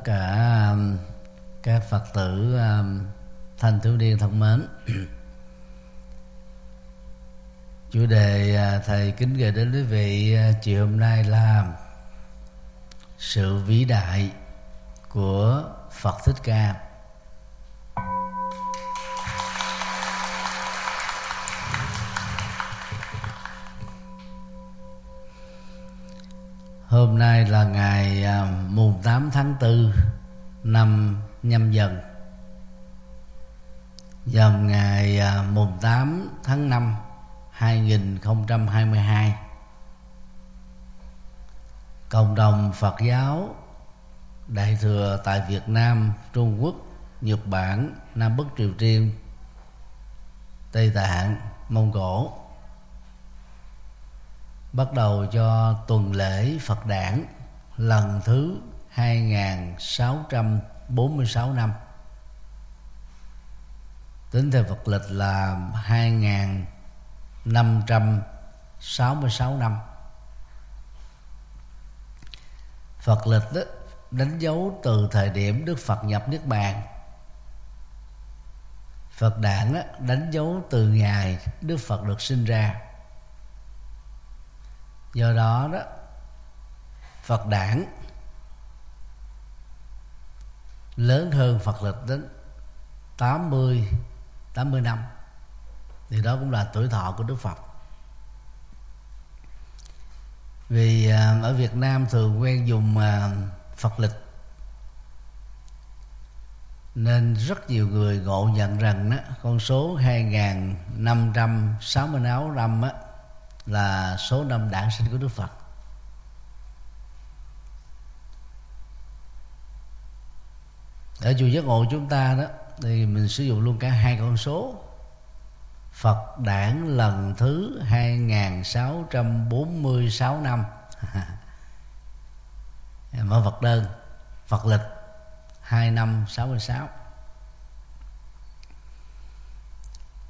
tất cả um, các phật tử um, thanh thiếu niên thân mến. Chủ đề à, thầy kính gửi đến quý vị à, chiều hôm nay là sự vĩ đại của phật thích ca. Hôm nay là ngày à, mùng 8 tháng 4 năm nhâm dần. Dòng ngày à, mùng 8 tháng 5 2022 Cộng đồng Phật giáo Đại thừa tại Việt Nam, Trung Quốc, Nhật Bản, Nam Bắc Triều Tiên, Tây Tạng, Mông Cổ bắt đầu cho tuần lễ Phật đản, lần thứ 2646 năm. Tính theo Phật lịch là 2566 năm Phật lịch đó đánh dấu từ thời điểm Đức Phật nhập Niết Bàn. Phật đản đánh dấu từ ngày Đức Phật được sinh ra do đó đó phật đảng lớn hơn phật lịch đến 80 80 năm. Thì đó cũng là tuổi thọ của Đức Phật. Vì à, ở Việt Nam thường quen dùng à, Phật lịch nên rất nhiều người ngộ nhận rằng đó, con số 2566 năm á, là số năm đản sinh của Đức Phật. Ở chùa giác ngộ chúng ta đó, thì mình sử dụng luôn cả hai con số. Phật đản lần thứ 2646 năm. Mở Phật đơn, Phật lịch 2 năm 66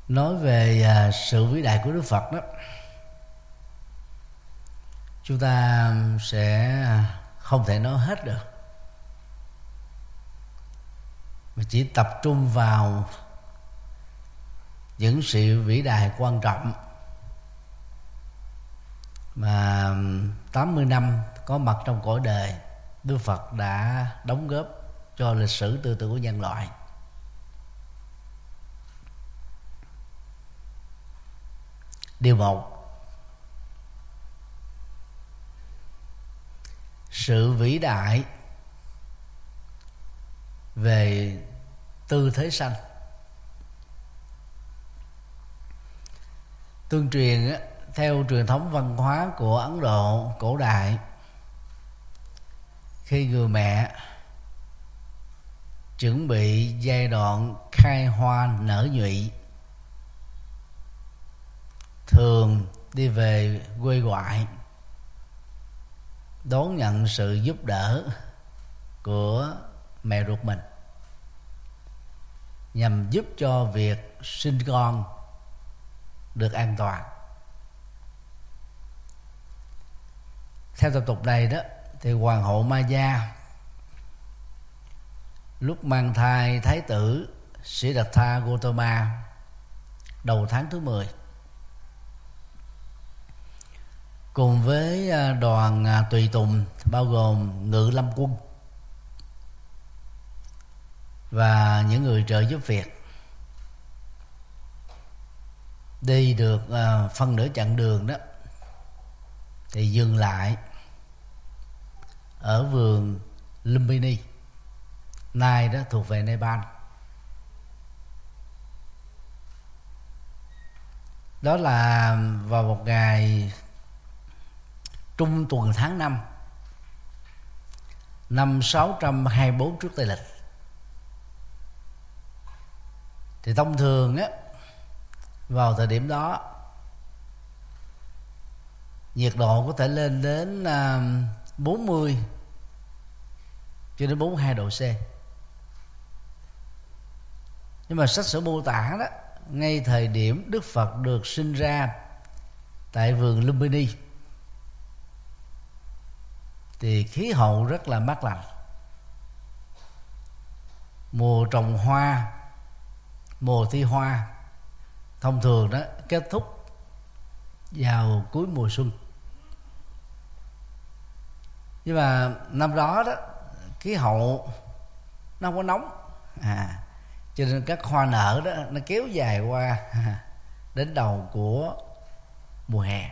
Nói về à, sự vĩ đại của Đức Phật đó chúng ta sẽ không thể nói hết được. Mà chỉ tập trung vào những sự vĩ đại quan trọng. Mà 80 năm có mặt trong cõi đời, Đức Phật đã đóng góp cho lịch sử tư tưởng của nhân loại. Điều một sự vĩ đại về tư thế sanh. Tương truyền theo truyền thống văn hóa của ấn độ cổ đại, khi người mẹ chuẩn bị giai đoạn khai hoa nở nhụy, thường đi về quê ngoại đón nhận sự giúp đỡ của mẹ ruột mình, nhằm giúp cho việc sinh con được an toàn. Theo tập tục này đó, thì hoàng hậu ma gia lúc mang thai thái tử sĩ đạt tha gotama đầu tháng thứ 10 cùng với à, đoàn à, tùy tùng bao gồm ngự lâm quân và những người trợ giúp việc. Đi được à, phân nửa chặng đường đó, thì dừng lại ở vườn Lumbini. Nay đó thuộc về Nepal. Đó là vào một ngày trung tuần tháng 5 năm 624 trước Tây lịch. Thì thông thường á, vào thời điểm đó, nhiệt độ có thể lên đến à, 40 cho đến 42 độ C. Nhưng mà sách sử mô tả đó, ngay thời điểm Đức Phật được sinh ra tại vườn Lumbini thì khí hậu rất là mát lạnh. Mùa trồng hoa, mùa thi hoa, thông thường đó, kết thúc vào cuối mùa xuân. Nhưng mà năm đó đó, khí hậu nó không có nóng. À cho nên các hoa nở đó, nó kéo dài qua đến đầu của mùa hè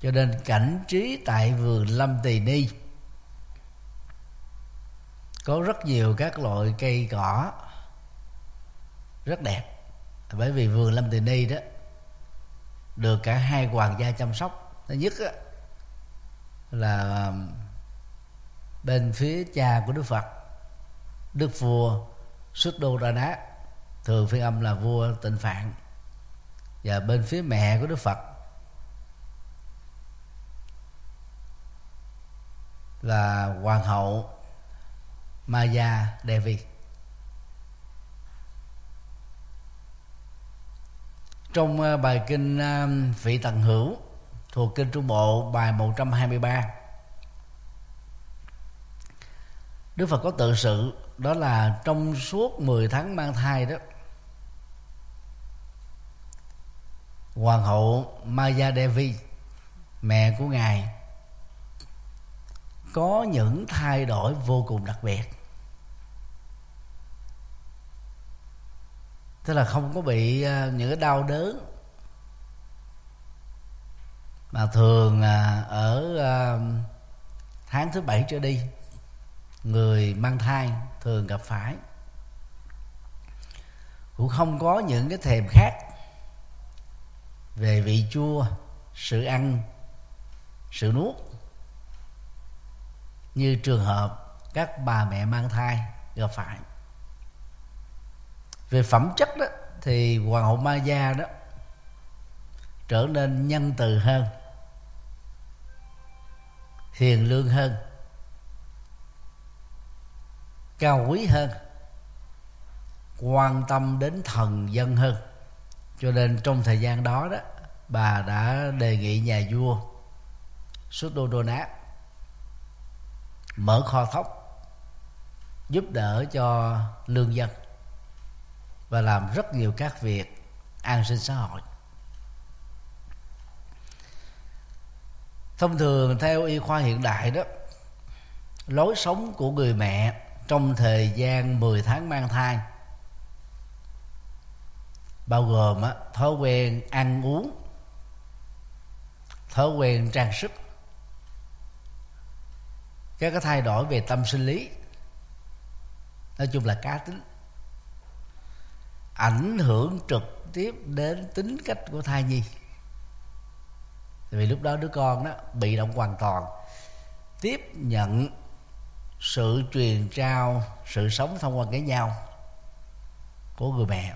cho nên cảnh trí tại vườn lâm tỳ ni. Có rất nhiều các loại cây cỏ rất đẹp. Bởi vì vườn lâm tỳ ni đó được cả hai hoàng gia chăm sóc. Thứ nhất á, là bên phía cha của đức phật đức vua xuất đô ra đá thường phiên âm là vua tịnh phạn. Và bên phía mẹ của đức phật là hoàng hậu Maya Devi trong ờ, bài kinh ờ, vị tần hữu thuộc kinh trung bộ, bài 123 Đức Phật có tự sự, đó là trong suốt 10 tháng mang thai đó, Hoàng hậu Maya Devi mẹ của ngài có những thay đổi vô cùng đặc biệt. Tức là không có bị à, những cái đau đớn. Mà thường à, ở à, tháng thứ bảy trở đi, người mang thai thường gặp phải. Cũng không có những cái thèm khác về vị chua, sự ăn, sự nuốt như trường hợp các bà mẹ mang thai, gặp phải. Về phẩm chất đó, thì hoàng hậu ma gia đó trở nên nhân từ hơn, hiền lương hơn, cao quý hơn, quan tâm đến thần dân hơn. Cho nên trong thời gian đó đó, bà đã đề nghị nhà vua Suddhodana mở kho thóc giúp đỡ cho lương dân và làm rất nhiều các việc an sinh xã hội. Thông thường theo y khoa hiện đại đó lối sống của người mẹ trong thời gian 10 tháng mang thai bao gồm á, thói quen ăn uống thói quen trang sức các cái thay đổi về tâm sinh lý. Nói chung là cá tính. Ảnh hưởng trực tiếp đến tính cách của thai nhi. Vì lúc đó đứa con đó bị động hoàn toàn. Tiếp nhận sự truyền trao sự sống thông qua cái nhau của người mẹ.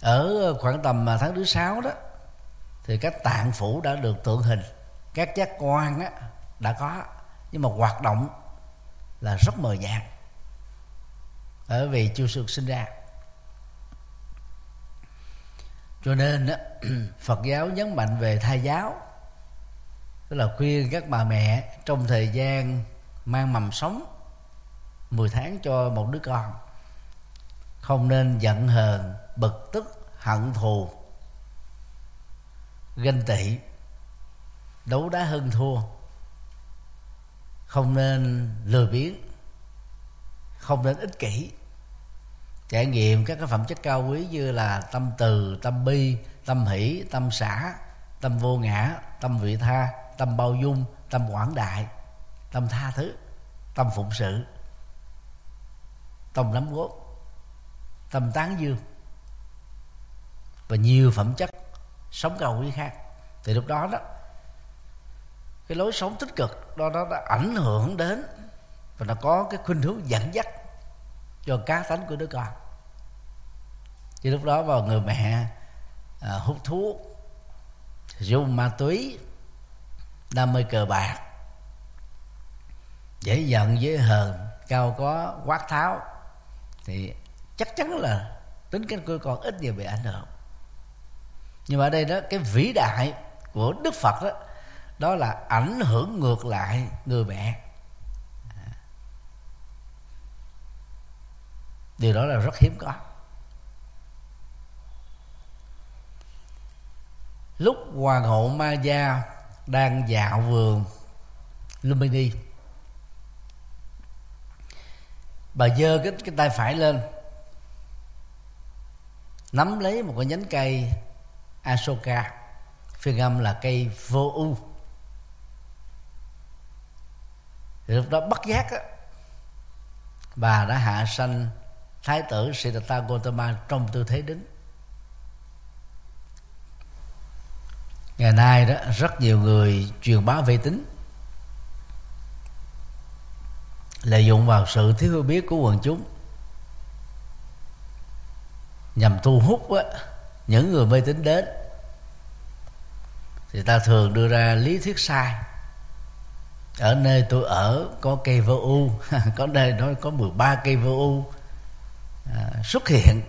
Ở khoảng tầm à, tháng thứ sáu đó thì các tạng phủ đã được tượng hình. Các giác quan á, đã có, nhưng mà hoạt động là rất mờ nhạt bởi vì chưa được sinh ra. Cho nên Phật giáo nhấn mạnh về thai giáo, tức là khuyên các bà mẹ trong thời gian mang mầm sống 10 tháng cho một đứa con, không nên giận hờn, bực tức, hận thù, ganh tị, đấu đá hơn thua không nên lười biếng. Không nên ích kỷ. Trải nghiệm các cái phẩm chất cao quý như là tâm từ, tâm bi, tâm hỷ, tâm xã tâm vô ngã, tâm vị tha, tâm bao dung, tâm quảng đại, tâm tha thứ, tâm phụng sự, tâm nắm gót tâm tán dương. Và nhiều phẩm chất sống cao quý khác. Thì lúc đó đó cái lối sống tích cực đó nó đã ảnh hưởng đến và nó có cái khuynh hướng dẫn dắt cho cá tánh của đứa con. Chứ lúc đó vào người mẹ à, hút thuốc dùng ma túy đam mê cờ bạc dễ giận dễ hờn cao có quát tháo thì chắc chắn là tính cách của con ít nhiều bị ảnh hưởng. Nhưng mà ở đây đó cái vĩ đại của đức phật đó đó là ảnh hưởng ngược lại người mẹ. Điều đó là rất hiếm có. Lúc hoàng hậu ma gia đang dạo vườn lumini, bà giơ cái cái tay phải lên, nắm lấy một cái nhánh cây Asoka phiên âm là cây vô u thì lúc đó bất giác á, bà đã hạ sanh thái tử Siddhartha Gautama trong tư thế đứng. Ngày nay đó rất nhiều người truyền bá vệ tín lợi dụng vào sự thiếu hiểu biết của quần chúng nhằm thu hút á, những người mê tín đến. Thì ta thường đưa ra lý thuyết sai ở nơi tôi ở có cây vô u có nơi nó có 13 cây vô u à, xuất hiện.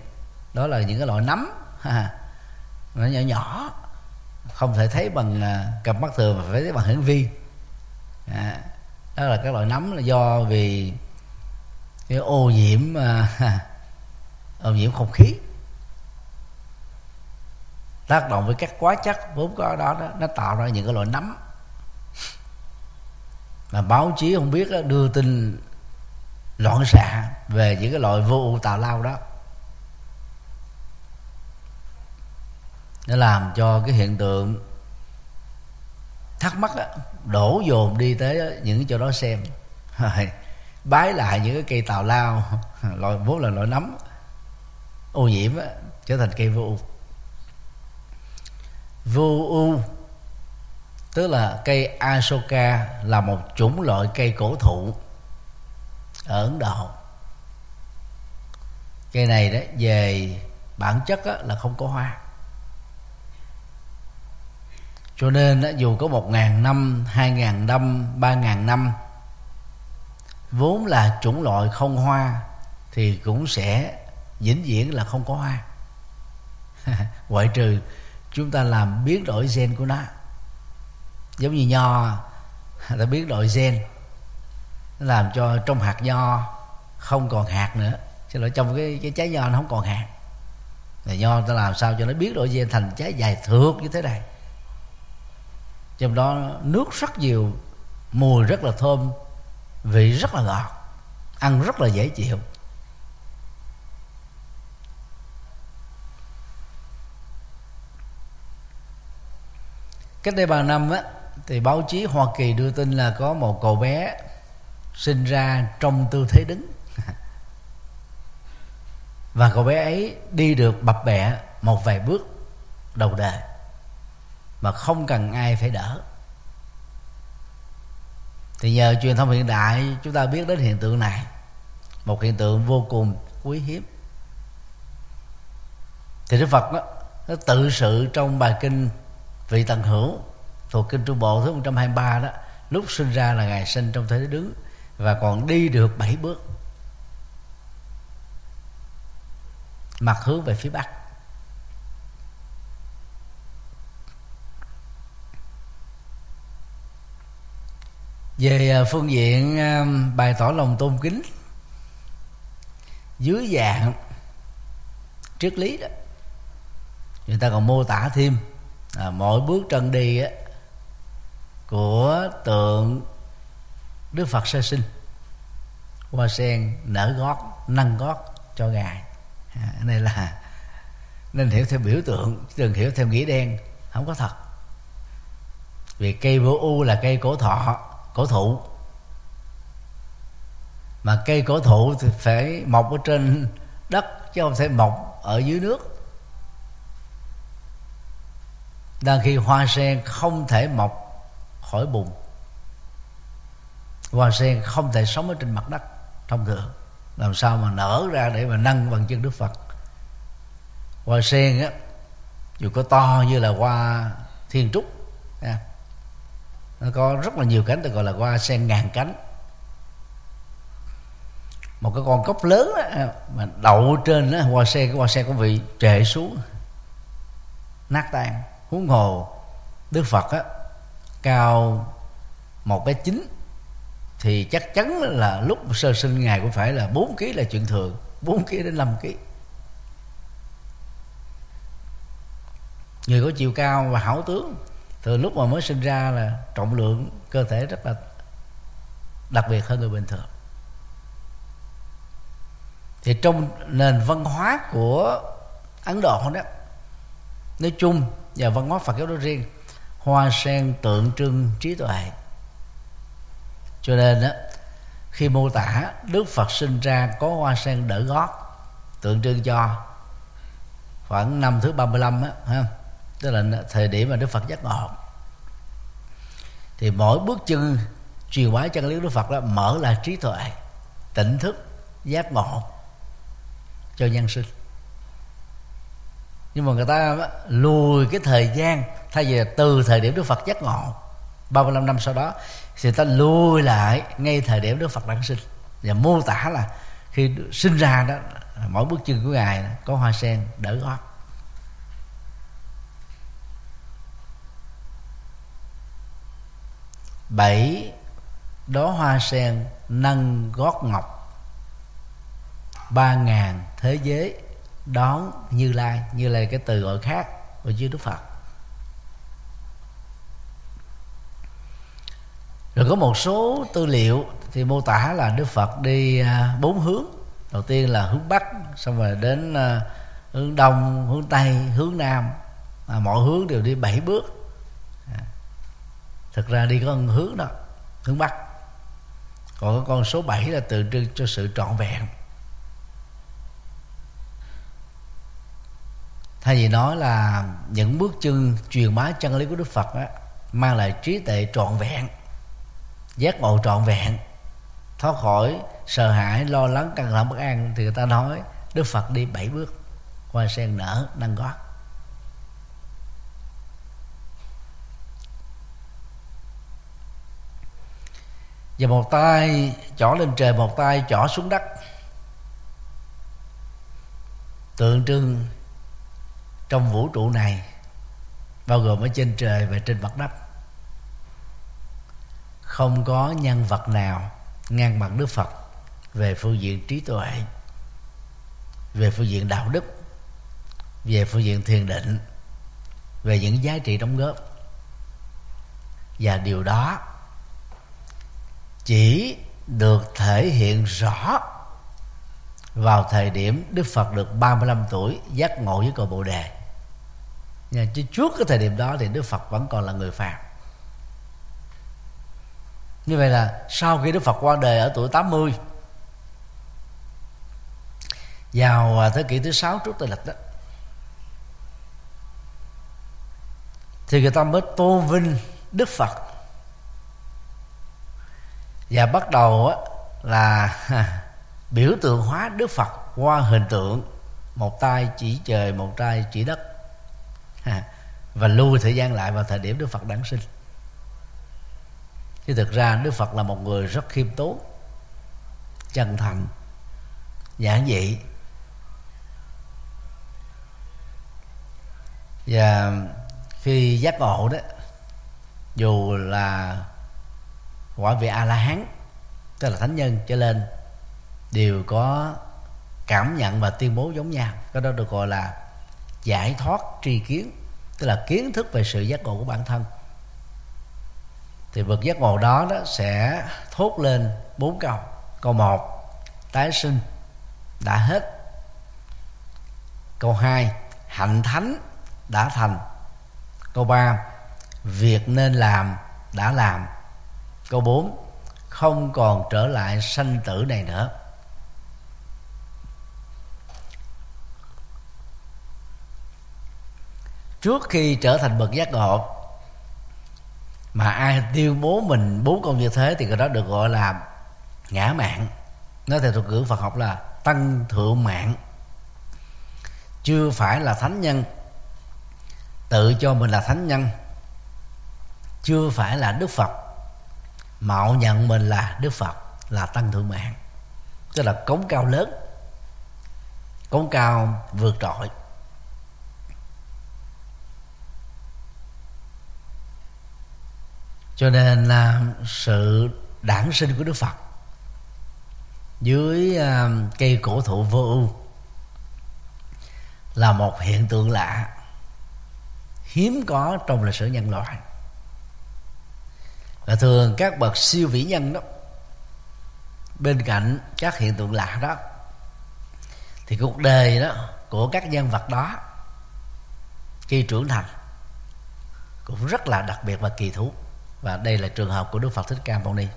Đó là những cái loại nấm nó nhỏ nhỏ không thể thấy bằng à, cặp mắt thường mà phải thấy bằng hiển vi. À, đó là các loại nấm là do vì cái ô nhiễm à, ô nhiễm không khí. Tác động với các quá chất vốn có đó, đó nó tạo ra những cái loại nấm mà báo chí không biết đưa tin loạn xạ về những cái loại vô ưu tào lao đó. Nó làm cho cái hiện tượng thắc mắc đó, đổ dồn đi tới những chỗ đó xem. Bái lại những cái cây tào lao loại vốn là loại nấm ô nhiễm đó, trở thành cây vô ưu. Vô ưu tức là cây Asoka là một chủng loại cây cổ thụ ở Ấn Độ. Cây này đó về bản chất đó, là không có hoa. Cho nên đó, dù có một ngàn năm hai ngàn năm ba ngàn năm vốn là chủng loại không hoa thì cũng sẽ vĩnh viễn là không có hoa. Ngoại trừ chúng ta làm biến đổi gen của nó giống như nho, ta biết đổi gen. Nó làm cho trong hạt nho không còn hạt nữa. Chứ là trong cái cái trái nho nó không còn hạt. Là nho ta làm sao cho nó biết đổi gen thành trái dài thượt như thế này. Trong đó nước rất nhiều, mùi rất là thơm, vị rất là ngọt, ăn rất là dễ chịu. Cách đây ba năm á thì báo chí Hoa Kỳ đưa tin là có một cậu bé sinh ra trong tư thế đứng. Và cậu bé ấy đi được bập bẹ một vài bước đầu đời mà không cần ai phải đỡ. Thì nhờ truyền thông hiện đại chúng ta biết đến hiện tượng này một hiện tượng vô cùng quý hiếm. Thì đức phật đó, nó tự sự trong bài kinh vị tần hữu thuộc kinh trung bộ thứ 123 đó lúc sinh ra là ngài sinh trong thế đứng và còn đi được bảy bước. Mặt hướng về phía bắc. Về à, phương diện à, bày tỏ lòng tôn kính dưới dạng triết lý đó người ta còn mô tả thêm à, mỗi bước chân đi á, của tượng đức phật sơ sinh. Hoa sen nở gót nâng gót cho ngài. À, này là nên hiểu theo biểu tượng đừng hiểu theo nghĩa đen không có thật. Vì cây vô u là cây cổ thọ cổ thụ. Mà cây cổ thụ thì phải mọc ở trên đất chứ không thể mọc ở dưới nước. Đang khi hoa sen không thể mọc khỏi bùn. Hoa sen không thể sống ở trên mặt đất thông thường làm sao mà nở ra để mà nâng bằng chân đức phật? Hoa sen á dù có to như là hoa thiên trúc nó có rất là nhiều cánh tôi gọi là hoa sen ngàn cánh. Một cái con cốc lớn đó, mà đậu trên đó, hoa sen cái hoa sen có bị trệ xuống nát tan. Huống hồ đức phật á cao một cái chín, thì chắc chắn là lúc sơ sinh ngài cũng phải là 4 kg là chuyện thường 4 kg đến 5 kg người có chiều cao và hảo tướng, từ lúc mà mới sinh ra là trọng lượng, cơ thể rất là đặc biệt hơn người bình thường. Thì trong nền văn hóa của ấn độ đó, nói chung và văn hóa phật giáo nói riêng hoa sen tượng trưng trí tuệ. Cho nên đó khi mô tả đức phật sinh ra có hoa sen đỡ gót, tượng trưng cho khoảng năm thứ 35 á, ha, tức là thời điểm mà đức phật giác ngộ. Thì mỗi bước chân truyền bá chân lý đức phật đó mở là trí tuệ, tỉnh thức, giác ngộ cho nhân sinh nhưng mà người ta lùi cái thời gian, thay vì từ thời điểm đức phật giác ngộ 35 năm sau đó, thì ta lùi lại ngay thời điểm đức phật đản sinh. Và mô tả là khi sinh ra đó, mỗi bước chân của ngài có hoa sen đỡ gót. Bảy, đó hoa sen nâng gót ngọc ba ngàn thế giới đón như lai như lai cái từ gọi khác của chư đức phật. Rồi có một số tư liệu thì mô tả là đức phật đi à, bốn hướng. Đầu tiên là hướng bắc, xong rồi đến à, hướng đông, hướng tây, hướng nam. Mà mọi hướng đều đi bảy bước. À, thực ra đi có hướng đó, hướng bắc. Còn cái con số 7 là tượng trưng cho sự trọn vẹn. Thay vì nói là những bước chân truyền bá chân lý của đức phật á, mang lại trí tuệ trọn vẹn giác ngộ trọn vẹn thoát khỏi sợ hãi lo lắng căng thẳng bất an. Thì người ta nói đức phật đi bảy bước hoa sen nở nâng gót. Và một tay chỏ lên trời một tay chỏ xuống đất. Tượng trưng trong vũ trụ này, bao gồm ở trên trời và trên mặt đất không có nhân vật nào ngang bằng đức phật về phương diện trí tuệ, về phương diện đạo đức, về phương diện thiền định, về những giá trị đóng góp và điều đó chỉ được thể hiện rõ vào thời điểm Đức Phật được 35 tuổi giác ngộ với cội Bồ đề. Nhưng chứ trước cái thời điểm đó thì Đức Phật vẫn còn là người phàm. Như vậy là sau khi Đức Phật qua đời ở tuổi 80 vào thế kỷ thứ sáu trước Tây lịch đó thì người ta mới tôn vinh Đức Phật và bắt đầu á, là biểu tượng hóa đức phật qua hình tượng một tay chỉ trời một tay chỉ đất và lui thời gian lại vào thời điểm đức phật đản sinh. Chứ thực ra đức phật là một người rất khiêm tốn, chân thành, giản dị. Và khi giác ngộ đó, dù là quả vị a la hán tức là thánh nhân trở lên, đều có cảm nhận và tuyên bố giống nhau. Cái đó được gọi là giải thoát tri kiến, tức là kiến thức về sự giác ngộ của bản thân. Thì bậc giác ngộ đó đó sẽ thốt lên bốn câu. Câu một, tái sinh, đã hết. Câu hai, hạnh thánh, đã thành. Câu ba, việc nên làm, đã làm. Câu bốn, không còn trở lại sanh tử này nữa. Trước khi trở thành bậc giác ngộ, mà ai tuyên bố mình bốn công như thế thì cái đó được gọi là ngã mạng. Nói theo thuật ngữ Phật học là tăng thượng mạng. Chưa phải là thánh nhân, tự cho mình là thánh nhân. Chưa phải là đức phật mạo nhận mình là đức phật, là tăng thượng mạng. Tức là cống cao lớn, cống cao vượt trội. Cho nên là sự đản sinh của đức phật dưới à, cây cổ thụ vô ưu là một hiện tượng lạ, hiếm có trong lịch sử nhân loại. Và thường các bậc siêu vĩ nhân đó, bên cạnh các hiện tượng lạ đó, thì cuộc đời đó của các nhân vật đó, khi trưởng thành cũng rất là đặc biệt và kỳ thú và đây là trường hợp của đức phật thích ca mâu ni.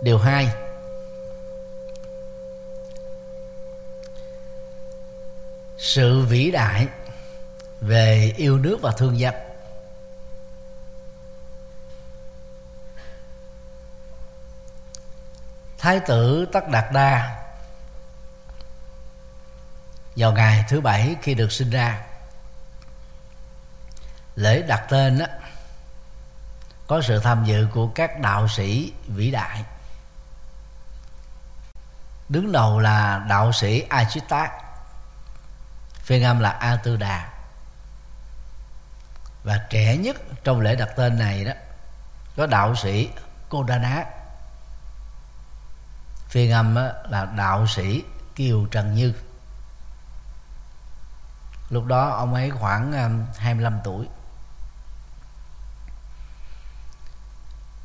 Điều hai. Sự vĩ đại về yêu nước và thương dân. Thái tử tất đạt đa. Vào ngày thứ bảy khi được sinh ra lễ đặt tên đó, có sự tham dự của các đạo sĩ vĩ đại. Đứng đầu là đạo sĩ Achitat phiên âm là A Tư Đà và trẻ nhất trong lễ đặt tên này đó có đạo sĩ Cô Đa Ná phiên âm là đạo sĩ Kiều Trần Như. Lúc đó ông ấy khoảng ờ, 25 tuổi.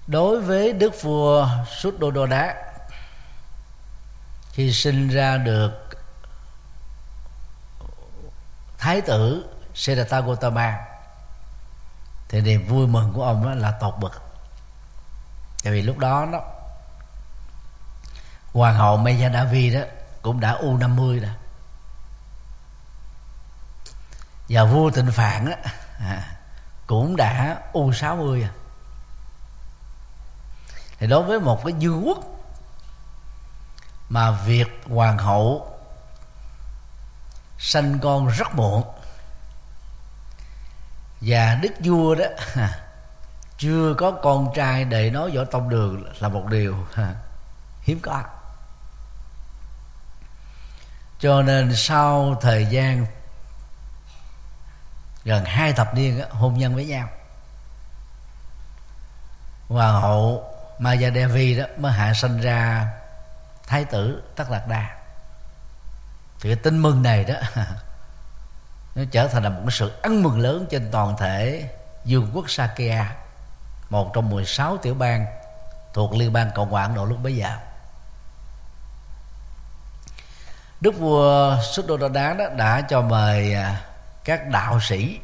Đối với đức vua Sút Đô Đô Đá khi sinh ra được thái tử Siddhartha Gautama thì niềm vui mừng của ông là tột bực. Tại vì lúc đó đó hoàng hậu Mejadavi đó cũng đã u 50 rồi. Và vua tịnh phạn á à, cũng đã u 60 rồi. Thì đối với một cái vương quốc mà việc hoàng hậu sanh con rất muộn và đức vua đó à, chưa có con trai để nói võ tông đường là một điều à, hiếm có cho nên sau thời gian gần hai thập niên hôn nhân với nhau hoàng hậu Maya Devi đó mới hạ sinh ra thái tử tất lạc đa thì cái tin mừng này đó nó trở thành là một cái sự ăn mừng lớn trên toàn thể vương quốc Sakya, một trong 16 tiểu bang thuộc liên bang cộng hòa ấn độ lúc bấy giờ. Đức vua Suddhodana đó đã cho mời à, các đạo sĩ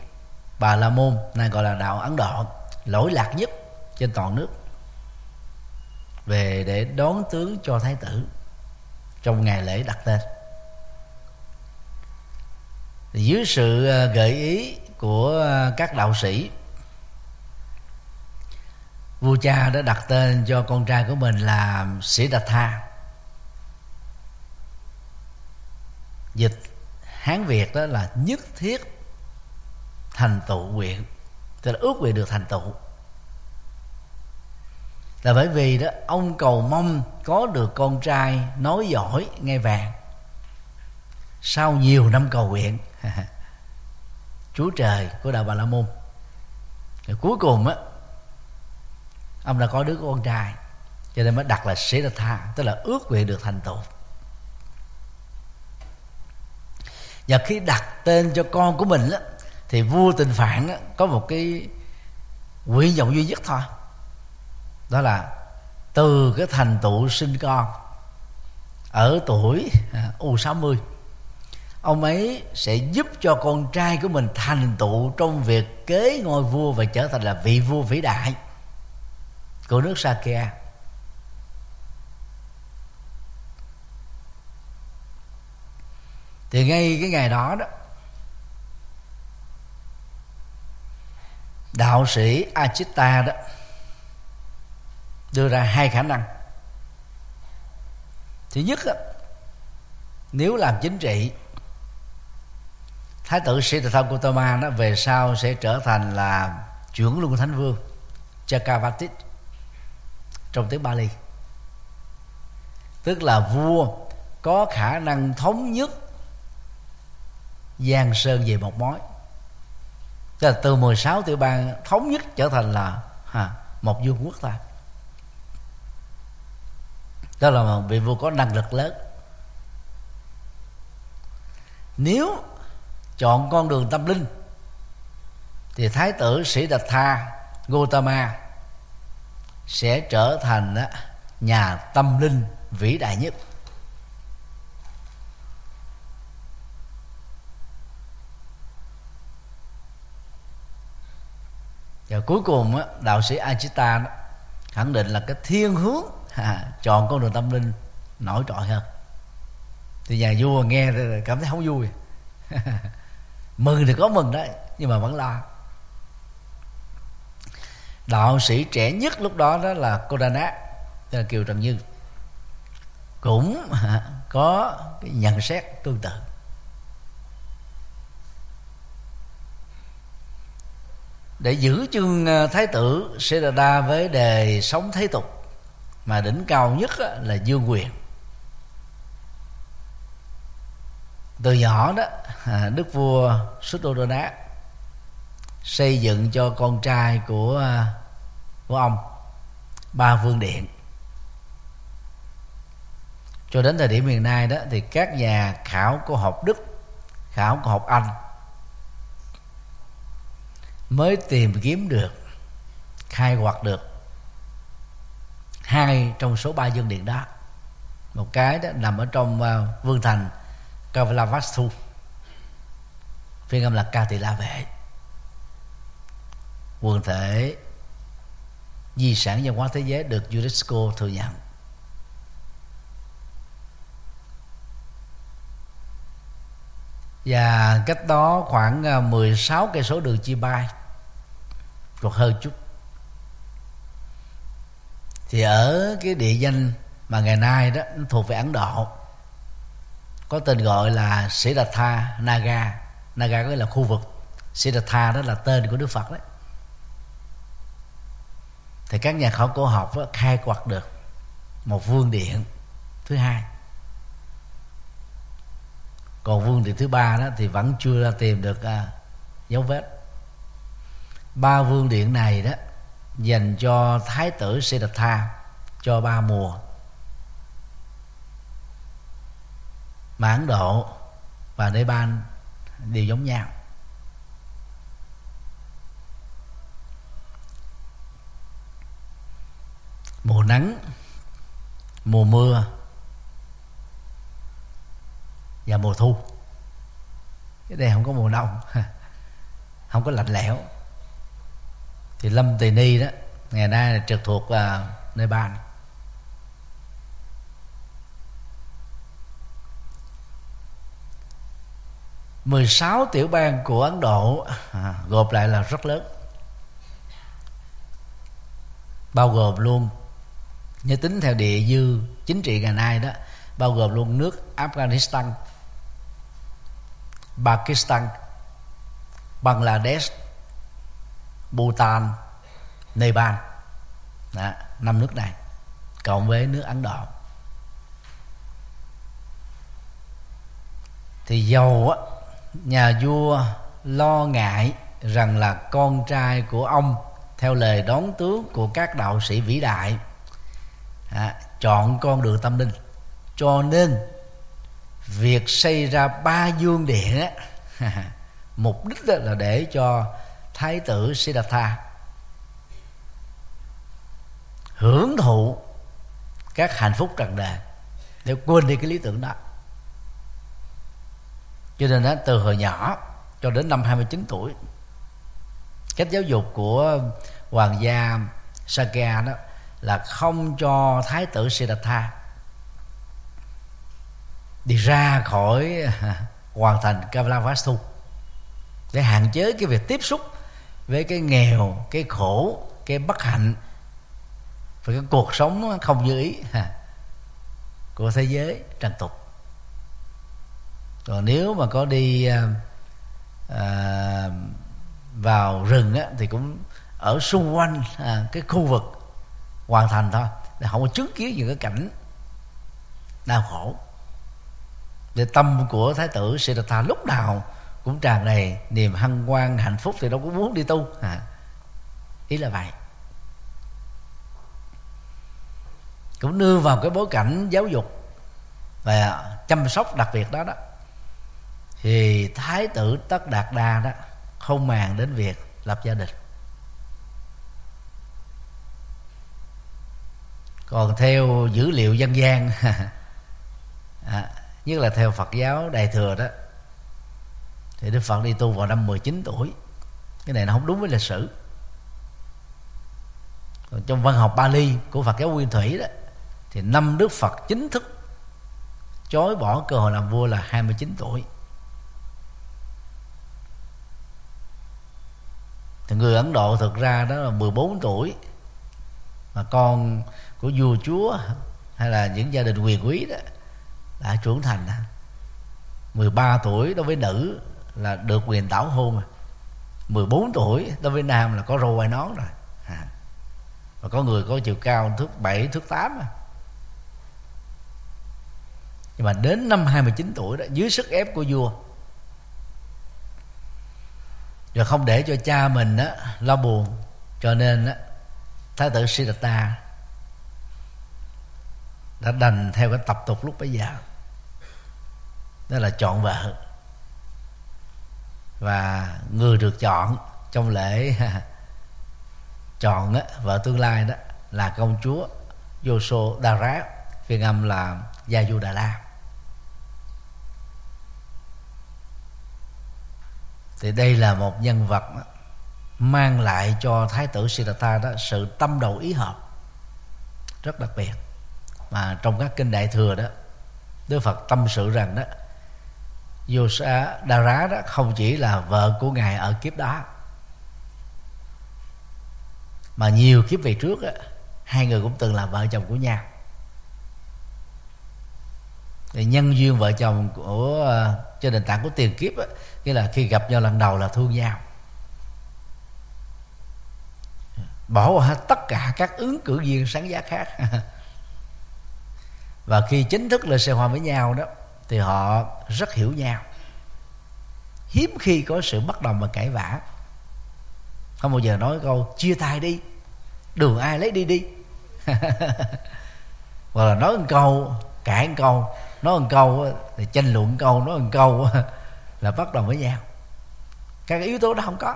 bà la môn, nay gọi là đạo ấn độ, lỗi lạc nhất trên toàn nước về để đón tướng cho thái tử trong ngày lễ đặt tên. Dưới sự à, gợi ý của à, các đạo sĩ, vua cha đã đặt tên cho con trai của mình là sĩ đạt tha. Dịch hán việt đó là nhất thiết thành tựu nguyện tức là ước nguyện được thành tựu. Là bởi vì đó, ông cầu mong có được con trai nói giỏi, nghe vàng. Sau nhiều năm cầu nguyện, chúa trời của đạo bà la môn. Rồi cuối cùng á, ông đã có đứa con trai, cho nên mới đặt là sĩ đa tha tức là ước nguyện được thành tựu. Và khi đặt tên cho con của mình đó, thì vua tình phạn có một cái nguyện vọng duy nhất thôi. Đó là từ cái thành tựu sinh con ở tuổi à, u 60 ông ấy sẽ giúp cho con trai của mình thành tựu trong việc kế ngôi vua và trở thành là vị vua vĩ đại của nước Sakya. Thì ngay cái ngày đó đó, đạo sĩ Achita đó đưa ra hai khả năng. Thứ nhất nếu làm chính trị, thái tử sĩ Siddhartha Gautama nó về sau sẽ trở thành là trưởng luân thánh vương Chakravarti trong tiếng Bali. Tức là vua có khả năng thống nhất giang sơn về một mối. Tức là từ 16 tiểu bang thống nhất trở thành là ha, một vương quốc ta. Đó là một vị vua có năng lực lớn. Nếu chọn con đường tâm linh thì thái tử sĩ đạt tha gotama sẽ trở thành nhà tâm linh vĩ đại nhất. Rồi cuối cùng đạo sĩ Ajita khẳng định là cái thiên hướng à, chọn con đường tâm linh nổi trội hơn. Thì nhà vua nghe cảm thấy không vui. Mừng thì có mừng đấy nhưng mà vẫn lo. Đạo sĩ trẻ nhất lúc đó đó là cô đà nát là kiều trần như. Cũng có cái nhận xét tương tự. Để giữ chương ờ, thái tử Siddhartha với đề sống thế tục, mà đỉnh cao nhất là dương quyền. Từ nhỏ đó à, đức vua Suddhodana xây dựng cho con trai của à, của ông ba vương điện. Cho đến thời điểm hiện nay đó, thì các nhà khảo cổ học đức, khảo cổ học anh mới tìm kiếm được khai quật được hai trong số ba dương điện đó. Một cái đó nằm ở trong uh, vương thành Kavalavastu phiên âm là ca tỳ la vệ quần thể di sản văn hóa thế giới được UNESCO thừa nhận. Và cách đó khoảng ờ, 16 cây số đường chi bay còn hơn chút. Thì ở cái địa danh mà ngày nay đó nó thuộc về Ấn Độ. Có tên gọi là Siddhartha Naga. Naga có nghĩa là khu vực. Siddhartha đó là tên của Đức Phật đấy. Thì các nhà khảo cổ học đó, khai quật được một vương điện thứ hai. Còn vương điện thứ ba đó thì vẫn chưa ra tìm được uh, dấu vết ba vương điện này đó dành cho thái tử Siddhartha cho ba mùa. Mãn Độ và Nepal đều giống nhau. Mùa nắng, mùa mưa và mùa thu. Cái đây không có mùa đông không có lạnh lẽo thì lâm tỳ ni đó ngày nay là trực thuộc uh, nepal 16 tiểu bang của Ấn Độ à, gộp lại là rất lớn. Bao gồm luôn như tính theo địa dư chính trị ngày nay đó bao gồm luôn nước Afghanistan Pakistan Bangladesh Bhutan Nepal. Đó, năm nước này cộng với nước Ấn Độ. Thì dầu á nhà vua lo ngại rằng là con trai của ông theo lời đón tướng của các đạo sĩ vĩ đại à, chọn con đường tâm linh. Cho nên việc xây ra ba dương điện á mục đích là để cho thái tử Siddhartha hưởng thụ các hạnh phúc trần đời để quên đi cái lý tưởng đó. Cho nên đó, từ hồi nhỏ cho đến năm 29 tuổi cách giáo dục của hoàng gia Sakya đó là không cho thái tử Siddhartha đi ra khỏi hoàn thành Kavalavastu để hạn chế cái việc tiếp xúc với cái nghèo cái khổ cái bất hạnh và cái cuộc sống không như ý ha, của thế giới trần tục. Còn nếu mà có đi à, à, vào rừng á, thì cũng ở xung quanh à, cái khu vực hoàn thành thôi để không có chứng kiến những cái cảnh đau khổ. Để tâm của thái tử Siddhartha lúc nào cũng tràn đầy niềm hân hoan hạnh phúc thì đâu có muốn đi tu. À, ý là vậy. Cũng nương vào cái bối cảnh giáo dục và chăm sóc đặc biệt đó đó thì thái tử tất đạt đa đó không màng đến việc lập gia đình. Còn theo dữ liệu dân gian à, nhất là theo Phật giáo Đại thừa đó thì Đức Phật đi tu vào năm 19 tuổi. Cái này nó không đúng với lịch sử. Còn trong văn học Bali của Phật giáo Nguyên Thủy đó, thì năm Đức Phật chính thức chối bỏ cơ hội làm vua là 29 tuổi. Thì người Ấn Độ thực ra đó là 14 tuổi, mà con của vua chúa hay là những gia đình quyền quý đó đã trưởng thành. 13 tuổi đối với nữ là được quyền tảo hôn 14 tuổi đối với nam là có râu quai nón rồi à. và có người có chiều cao thước 7 thước 8 à. nhưng mà đến năm 29 tuổi đó dưới sức ép của vua rồi không để cho cha mình đó lo buồn cho nên đó, thái tử Siddhartha đã đành theo cái tập tục lúc bấy giờ đó là chọn vợ và người được chọn trong lễ chọn á, vợ tương lai đó là công chúa Yosodhara phiên âm là Gia Du Đà La. Thì đây là một nhân vật mang lại cho thái tử Siddhartha đó sự tâm đầu ý hợp rất đặc biệt. Mà trong các kinh đại thừa đó Đức Phật tâm sự rằng đó Yosha đó không chỉ là vợ của ngài ở kiếp đó mà nhiều kiếp về trước á hai người cũng từng là vợ chồng của nhau. Thì nhân duyên vợ chồng của ờ, trên nền tảng của tiền kiếp á, nghĩa là khi gặp nhau lần đầu là thương nhau. Bỏ qua hết tất cả các ứng cử viên sáng giá khác. Và khi chính thức lên xe hoa với nhau đó thì họ rất hiểu nhau. Hiếm khi có sự bất đồng và cãi vã. Không bao giờ nói câu, chia tay đi, đường ai lấy đi đi. Hoặc là nói một câu, cãi một câu, nói một câu thì tranh luận một câu, nói một câu là bất đồng với nhau. Các yếu tố đó không có.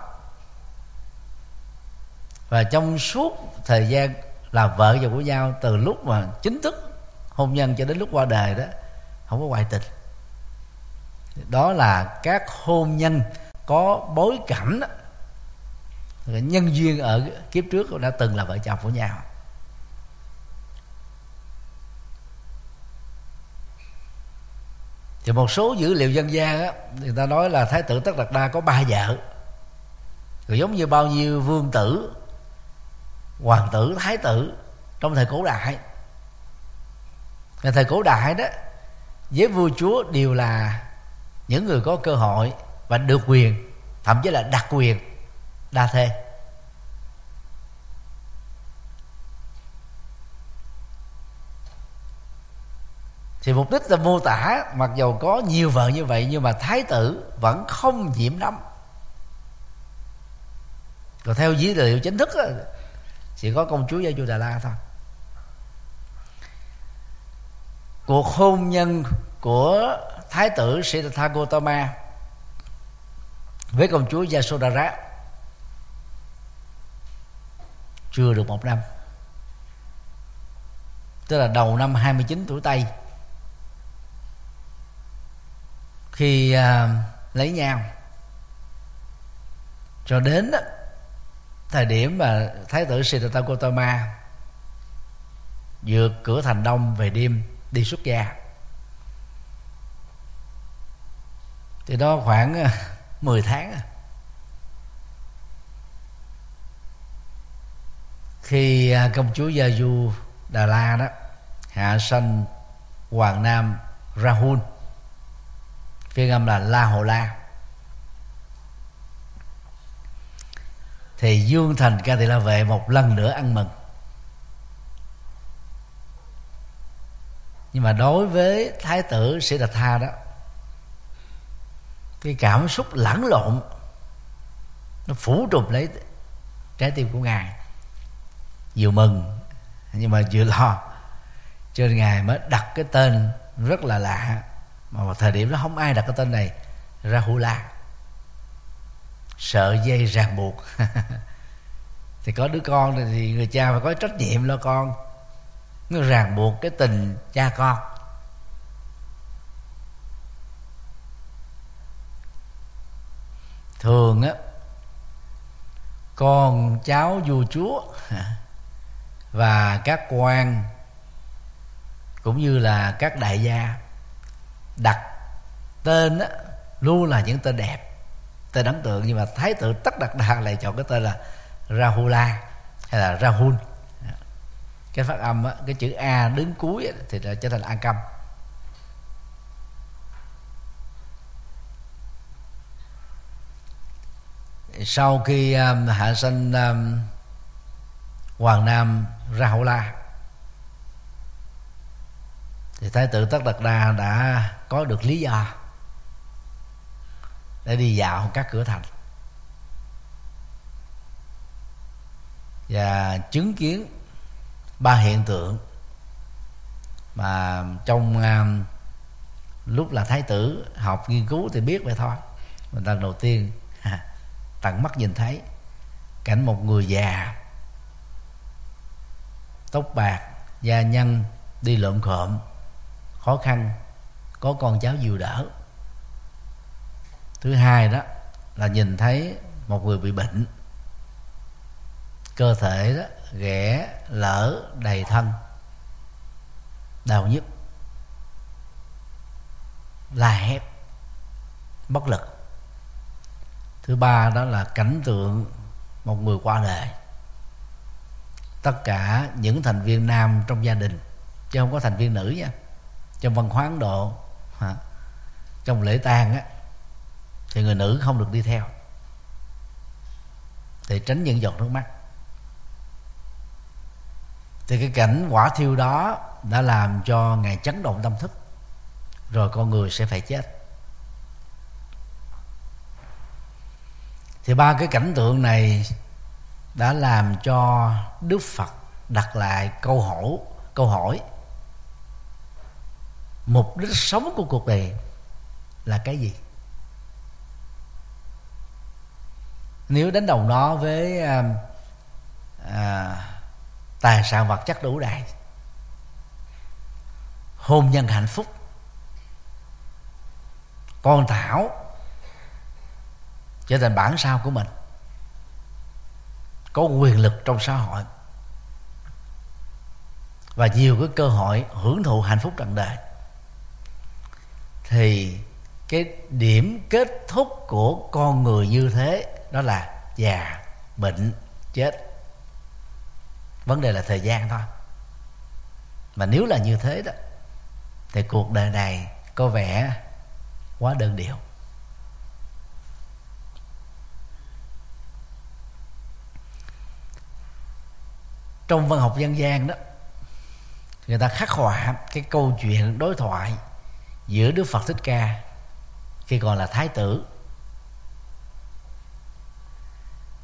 Và trong suốt thời gian là vợ chồng của nhau từ lúc mà chính thức hôn nhân cho đến lúc qua đời đó không có ngoại tình. Đó là các hôn nhân có bối cảnh nhân duyên ở kiếp trước đã từng là vợ chồng của nhau. Thì một số dữ liệu dân gian á, người ta nói là thái tử tất đạt đa có ba vợ. Rồi giống như bao nhiêu vương tử, hoàng tử, thái tử trong thời cổ đại. Ngày thời cổ đại đó với vua chúa đều là những người có cơ hội và được quyền thậm chí là đặc quyền đa thê. Thì mục đích là mô tả mặc dầu có nhiều vợ như vậy nhưng mà thái tử vẫn không nhiễm nấm còn theo dữ liệu chính thức đó, chỉ có công chúa gia chu đà la thôi. Cuộc hôn nhân của thái tử Siddhartha Gautama với công chúa Yasodhara chưa được một năm. Tức là đầu năm 29 tuổi Tây. Khi à, lấy nhau. Cho đến đó, thời điểm mà thái tử Siddhartha Gautama vượt cửa thành đông về đêm đi xuất gia. Thì đó khoảng ờ, 10 tháng à. khi à, công chúa gia du đà la đó, hạ sanh hoàng nam rahul, phiên âm là la hồ la. Thì dương thành ca tỳ la vệ một lần nữa ăn mừng. Nhưng mà đối với thái tử sĩ đạt tha đó, cái cảm xúc lẫn lộn, nó phủ trùm lấy trái tim của ngài. Vừa mừng, nhưng mà vừa lo. Cho nên ngài mới đặt cái tên rất là lạ. Mà vào thời điểm đó không ai đặt cái tên này, Rahula. Sợ dây ràng buộc. Thì có đứa con thì người cha phải có trách nhiệm lo con nó ràng buộc cái tình cha con. Thường á con cháu vua chúa và các quan cũng như là các đại gia đặt tên á, luôn là những tên đẹp tên ấn tượng. Nhưng mà thái tử tất đặt đà lại chọn cái tên là rahula hay là rahul cái phát âm á, cái chữ a đứng cuối á, thì là trở thành a câm sau khi um, hạ sanh um, hoàng nam ra hậu la thì thái tử tất đạt đa đã có được lý do để đi dạo các cửa thành và chứng kiến ba hiện tượng mà trong uh, lúc là thái tử học nghiên cứu thì biết vậy thôi. Mình lần đầu tiên tận mắt nhìn thấy cảnh một người già tóc bạc da nhăn đi lượm khộm khó khăn có con cháu dìu đỡ. Thứ hai đó là nhìn thấy một người bị bệnh cơ thể đó ghẻ lỡ đầy thân. Đau nhức. La hét. Bất lực. Thứ ba đó là cảnh tượng một người qua đời. Tất cả những thành viên nam trong gia đình, chứ không có thành viên nữ nha, trong văn hóa ấn độ, hả? trong lễ tang á, thì người nữ không được đi theo để tránh những giọt nước mắt thì cái cảnh quả thiêu đó đã làm cho ngài chấn động tâm thức. Rồi con người sẽ phải chết. Thì ba cái cảnh tượng này đã làm cho đức phật đặt lại câu hỏi câu hỏi. Mục đích sống của cuộc đời là cái gì? Nếu đánh đồng nó với à, à, tài sản vật chất đủ đầy. Hôn nhân hạnh phúc. Con thảo trở thành bản sao của mình. Có quyền lực trong xã hội. Và nhiều cái cơ hội hưởng thụ hạnh phúc trọn đời. Thì cái điểm kết thúc của con người như thế đó là già, bệnh, chết vấn đề là thời gian thôi. Mà nếu là như thế đó, thì cuộc đời này có vẻ quá đơn điệu. Trong văn học dân gian đó, người ta khắc họa cái câu chuyện đối thoại giữa đức phật thích ca, khi còn là thái tử,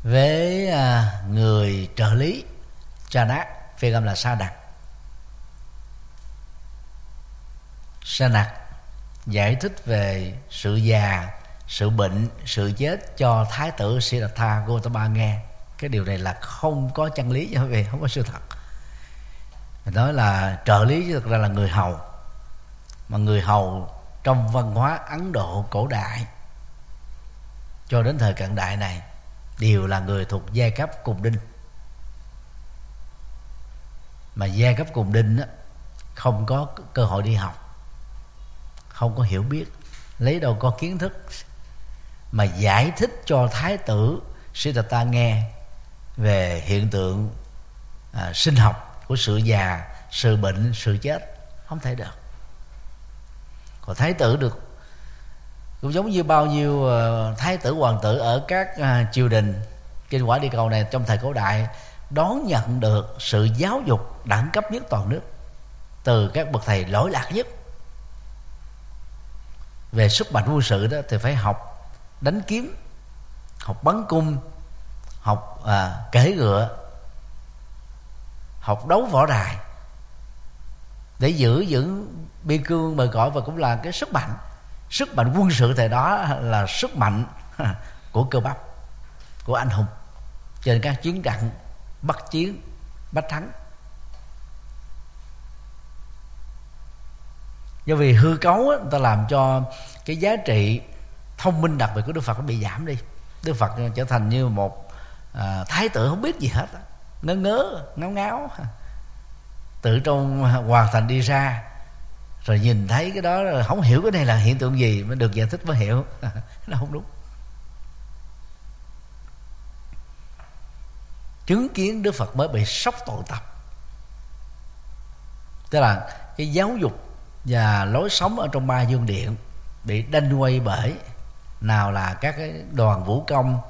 với à, người trợ lý cha nát phiên âm là sa đặc sa nặc giải thích về sự già, sự bệnh, sự chết cho thái tử siddhartha gautama nghe. Cái điều này là không có chân lý cho quý vị không có sự thật. Mình nói là trợ lý, chứ thực ra là người hầu. Mà người hầu trong văn hóa ấn độ cổ đại, cho đến thời cận đại này, đều là người thuộc giai cấp cùng đinh mà gia cấp cùng đinh đó, không có cơ hội đi học. Không có hiểu biết lấy đâu có kiến thức. Mà giải thích cho thái tử Siddhartha nghe về hiện tượng à, sinh học của sự già sự bệnh sự chết không thể được. Còn thái tử được cũng giống như bao nhiêu à, thái tử hoàng tử ở các à, triều đình. Trên quả địa cầu này trong thời cổ đại đón nhận được sự giáo dục đẳng cấp nhất toàn nước từ các bậc thầy lỗi lạc nhất. Về sức mạnh quân sự đó thì phải học đánh kiếm học bắn cung học à, kể ngựa học đấu võ đài để giữ vững biên cương bờ cõi và cũng là cái sức mạnh sức mạnh quân sự thời đó là sức mạnh của cơ bắp của anh hùng trên các chiến trận bắt chiến bắt thắng. Do vì hư cấu á, người ta làm cho cái giá trị thông minh đặc biệt của đức phật nó bị giảm đi. Đức phật trở thành như một à, thái tử không biết gì hết ngớ ngớ ngáo ngáo. Tự trong hoàn thành đi ra rồi nhìn thấy cái đó rồi không hiểu cái này là hiện tượng gì mới được giải thích mới hiểu. Nó không đúng. Chứng kiến đức phật mới bị sốc tội tập. Tức là cái giáo dục và lối sống ở trong ba dương điện bị đanh quay bởi nào là các cái đoàn vũ công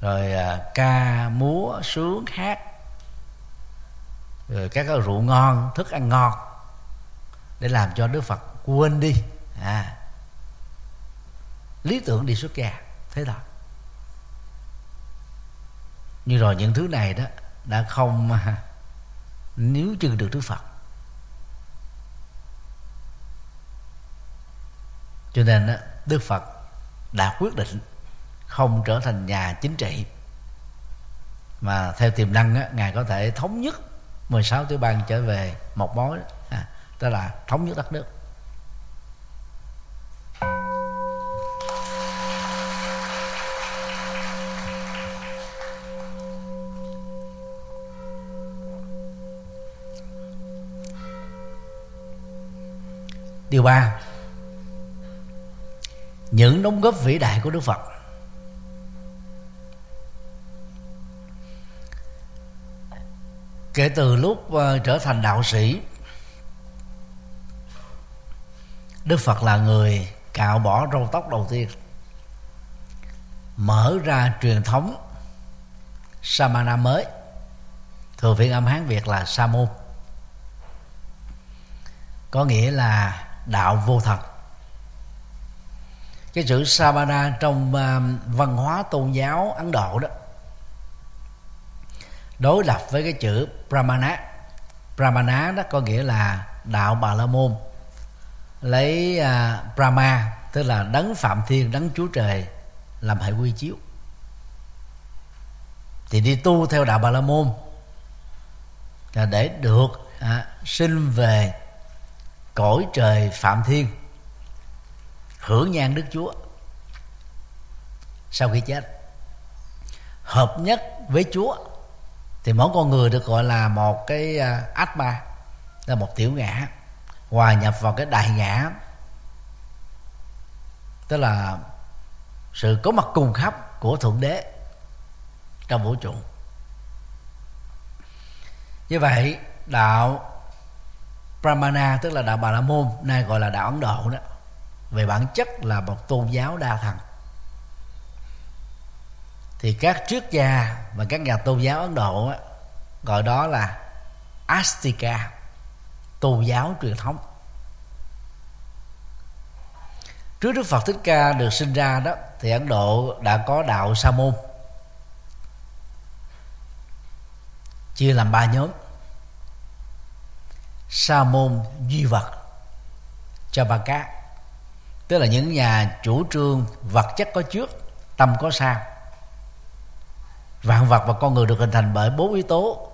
rồi à, ca múa sướng hát rồi các cái rượu ngon thức ăn ngon để làm cho đức phật quên đi. À lý tưởng đi xuất gia thế thôi như rồi những thứ này đó đã không à, nếu chưa được đức phật cho nên đức phật đã quyết định không trở thành nhà chính trị. Mà theo tiềm năng á, ngài có thể thống nhất 16 tiểu bang trở về một mối à, tức là thống nhất đất nước. Điều ba những đóng góp vĩ đại của đức phật. Kể từ lúc ờ, trở thành đạo sĩ, đức phật là người cạo bỏ râu tóc đầu tiên, mở ra truyền thống samana mới. Thường phiên âm hán việt là sa môn. Có nghĩa là đạo vô thần cái chữ samana trong uh, văn hóa tôn giáo ấn độ đó đối lập với cái chữ brahmana. Brahmana đó có nghĩa là đạo bà la môn. Lấy uh, brahma tức là đấng phạm thiên đấng chúa trời làm hệ quy chiếu. Thì đi tu theo đạo bà la môn là để được à, sinh về cõi trời phạm thiên hưởng nhan đức chúa. Sau khi chết, hợp nhất với chúa, thì mỗi con người được gọi là một cái à, ác ma là một tiểu ngã, hòa nhập vào cái đại ngã. Tức là sự có mặt cùng khắp của thượng đế trong vũ trụ. Như vậy, đạo Brahmana, tức là đạo Bà La Môn, nay gọi là đạo Ấn Độ đó về bản chất là một tôn giáo đa thần. Thì các triết gia và các nhà tôn giáo Ấn Độ á, gọi đó là Astika tôn giáo truyền thống. Trước Đức Phật Thích Ca được sinh ra đó thì Ấn Độ đã có đạo Sa môn. Chia làm ba nhóm. Sa môn duy vật cho ba cá tức là những nhà chủ trương vật chất có trước, tâm có sau. Vạn vật và con người được hình thành bởi bốn yếu tố.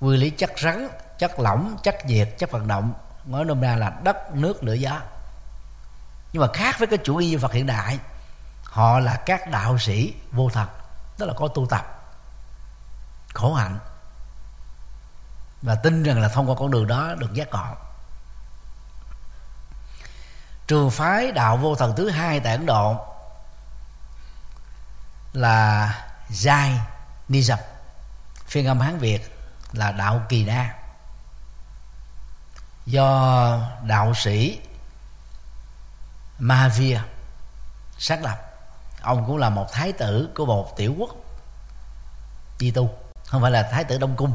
Nguyên lý chất rắn, chất lỏng, chất nhiệt, chất vận động. Nói nôm na là đất, nước, lửa, gió. Nhưng mà khác với cái chủ nghĩa Phật hiện đại, họ là các đạo sĩ vô thần, tức là có tu tập, khổ hạnh. Và tin rằng là thông qua con đường đó được giác ngộ trường phái đạo vô thần thứ hai tại ấn độ là giai ni dập phiên âm hán việt là đạo kỳ na do đạo sĩ Mahavir xác lập, ông cũng là một thái tử của một tiểu quốc đi tu, không phải là thái tử đông cung.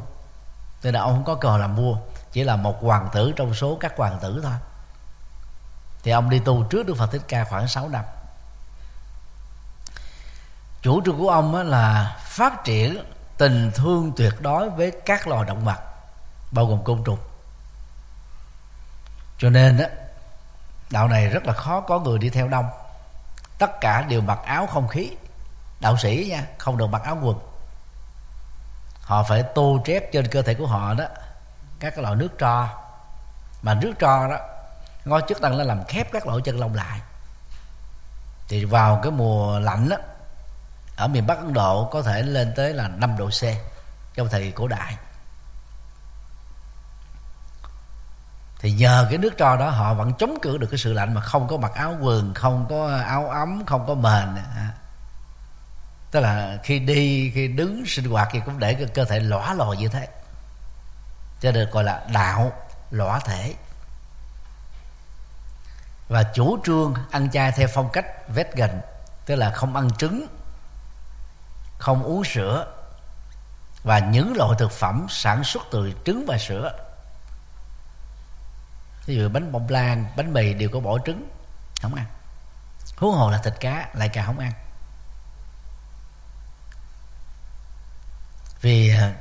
Nên là ông không có cờ làm vua, chỉ là một hoàng tử trong số các hoàng tử thôi thì ông đi tu trước đức phật thích ca khoảng 6 năm. Chủ trương của ông là phát triển tình thương tuyệt đối với các loài động vật, bao gồm côn trùng. Cho nên đó đạo này rất là khó có người đi theo đông. Tất cả đều mặc áo không khí. Đạo sĩ nha, không được mặc áo quần. Họ phải tô trét trên cơ thể của họ đó, các cái loại nước tro. Mà nước tro đó ngôi chức năng nó làm khép các lỗ chân lông lại. Thì vào cái mùa lạnh đó ở miền Bắc Ấn Độ có thể lên tới là 5 độ C, trong thời cổ đại. Thì nhờ cái nước tro đó, họ vẫn chống cự được cái sự lạnh mà không có mặc áo quần, không có áo ấm, không có mền. Tức là khi đi, khi đứng sinh hoạt thì cũng để cái cơ thể lõa lò như thế. Cho nên gọi là đạo lõa thể và chủ trương ăn chay theo phong cách vegan tức là không ăn trứng không uống sữa. Và những loại thực phẩm sản xuất từ trứng và sữa. Ví dụ bánh bông lan bánh mì đều có bỏ trứng không ăn. Huống hồ là thịt cá lại càng không ăn. Vì ờ,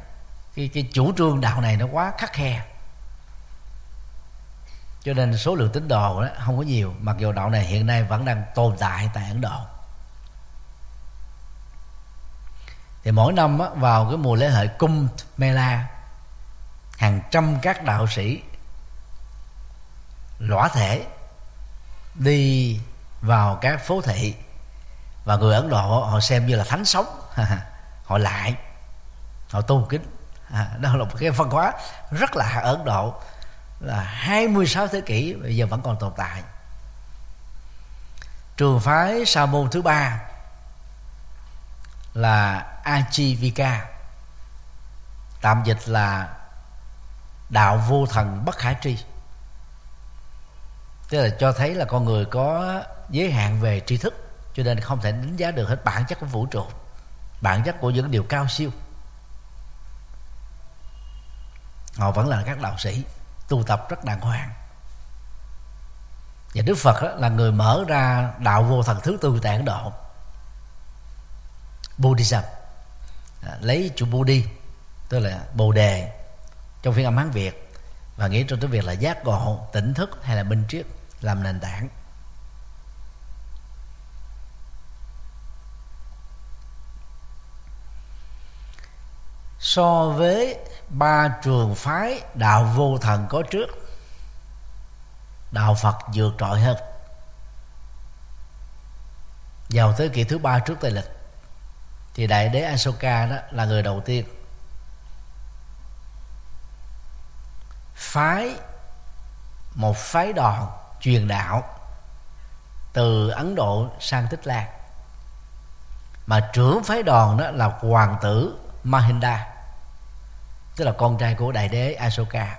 cái, cái chủ trương đạo này nó quá khắc khe cho nên số lượng tín đồ đó không có nhiều mặc dù đạo này hiện nay vẫn đang tồn tại tại ấn độ. Thì mỗi năm á, vào cái mùa lễ hội cung mela hàng trăm các đạo sĩ lõa thể đi vào các phố thị và người ấn độ họ xem như là thánh sống. Họ lại họ tôn kính. À, đó là một cái văn hóa rất là ở ấn độ là 26 thế kỷ, bây giờ vẫn còn tồn tại. Trường phái sa môn thứ ba là Ajivika, tạm dịch là đạo vô thần bất khả tri. Tức là cho thấy là con người có giới hạn về tri thức, cho nên không thể đánh giá được hết bản chất của vũ trụ, bản chất của những điều cao siêu. Họ vẫn là các đạo sĩ tu tập rất đàng hoàng. Và đức phật là người mở ra đạo vô thần thứ tư tại ấn độ. Buddhism. À, lấy chữ Budi tức là bồ đề trong phiên âm hán việt và nghĩ trong tiếng việt là giác ngộ tỉnh thức hay là minh triết làm nền tảng. So với ba trường phái đạo vô thần có trước, đạo phật vượt trội hơn. Vào thế kỷ thứ ba trước tây lịch, thì đại đế Asoka đó là người đầu tiên phái một phái đoàn truyền đạo từ Ấn Độ sang Tích Lan. Mà trưởng phái đoàn đó là hoàng tử Mahinda tức là con trai của đại đế Asoka.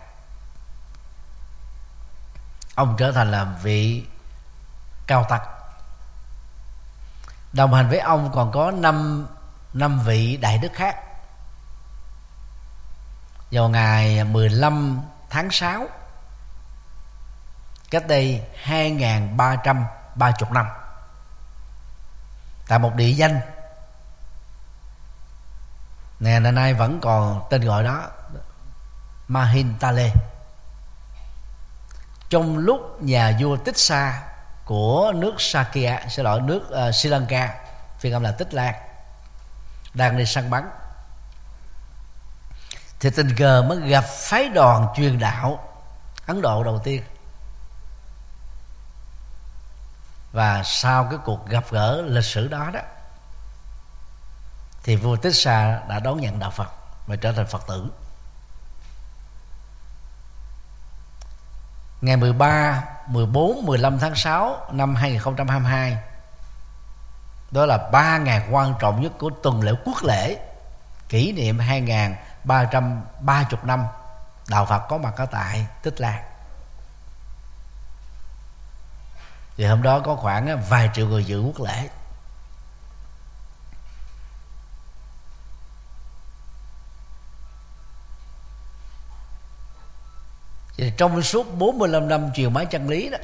Ông trở thành là vị cao tăng đồng hành với ông còn có năm năm vị đại đức khác. Vào ngày 15 tháng 6 cách đây 2.330 năm, tại một địa danh ngày nay vẫn còn tên gọi đó Mahintale trong lúc nhà vua Tích Sa của nước Sakya sẽ lỗi nước uh, Sri Lanka phiên âm là Tích Lan đang đi săn bắn thì tình cờ mới gặp phái đoàn truyền đạo Ấn Độ đầu tiên. Và sau cái cuộc gặp gỡ lịch sử đó đó thì vua Tích Sa đã đón nhận đạo Phật và trở thành Phật tử. Ngày 13, 14, 15 tháng 6 năm 2022 đó là ba ngày quan trọng nhất của tuần lễ quốc lễ kỷ niệm 2000 330 năm đạo Phật có mặt ở tại Tích Lan. Thì hôm đó có khoảng vài triệu người dự quốc lễ. Thì trong suốt 45 năm truyền bá chân lý đó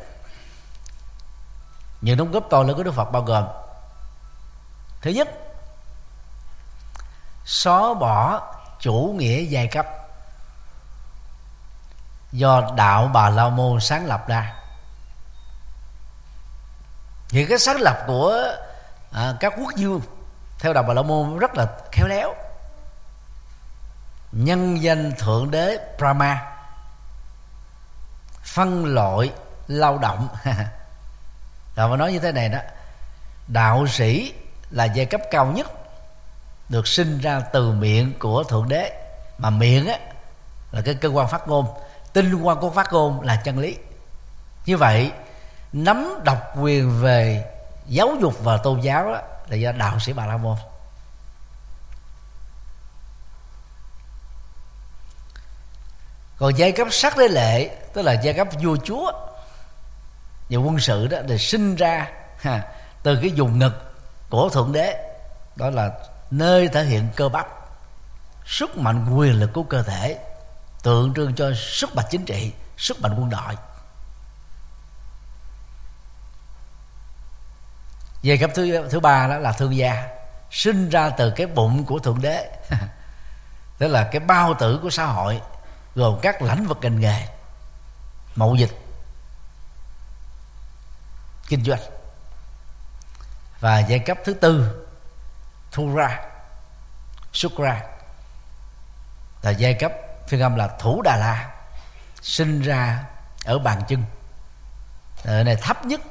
những đóng góp to lớn của Đức Phật bao gồm thứ nhất xóa bỏ chủ nghĩa giai cấp do đạo bà la môn sáng lập ra. Những cái sáng lập của à, các quốc vương theo đạo bà la môn rất là khéo léo. Nhân danh thượng đế brahma phân loại lao động. Rồi mà nói như thế này đó, đạo sĩ là giai cấp cao nhất được sinh ra từ miệng của thượng đế. Mà miệng á, là cái cơ quan phát ngôn, tinh quan của phát ngôn là chân lý. Như vậy, nắm độc quyền về giáo dục và tôn giáo đó là do đạo sĩ bà la môn. Còn giai cấp sắc đế lệ tức là giai cấp vua chúa và quân sự đó thì sinh ra ha, từ cái vùng ngực của thượng đế. Đó là nơi thể hiện cơ bắp sức mạnh quyền lực của cơ thể tượng trưng cho sức mạnh chính trị sức mạnh quân đội. Giai cấp thứ thứ ba đó là thương gia sinh ra từ cái bụng của thượng đế. Tức là cái bao tử của xã hội gồm các lĩnh vực ngành nghề mậu dịch kinh doanh và giai cấp thứ tư thu ra, xuất ra. Là giai cấp phiên âm là Thủ Đà La sinh ra ở bàn chân ở này thấp nhất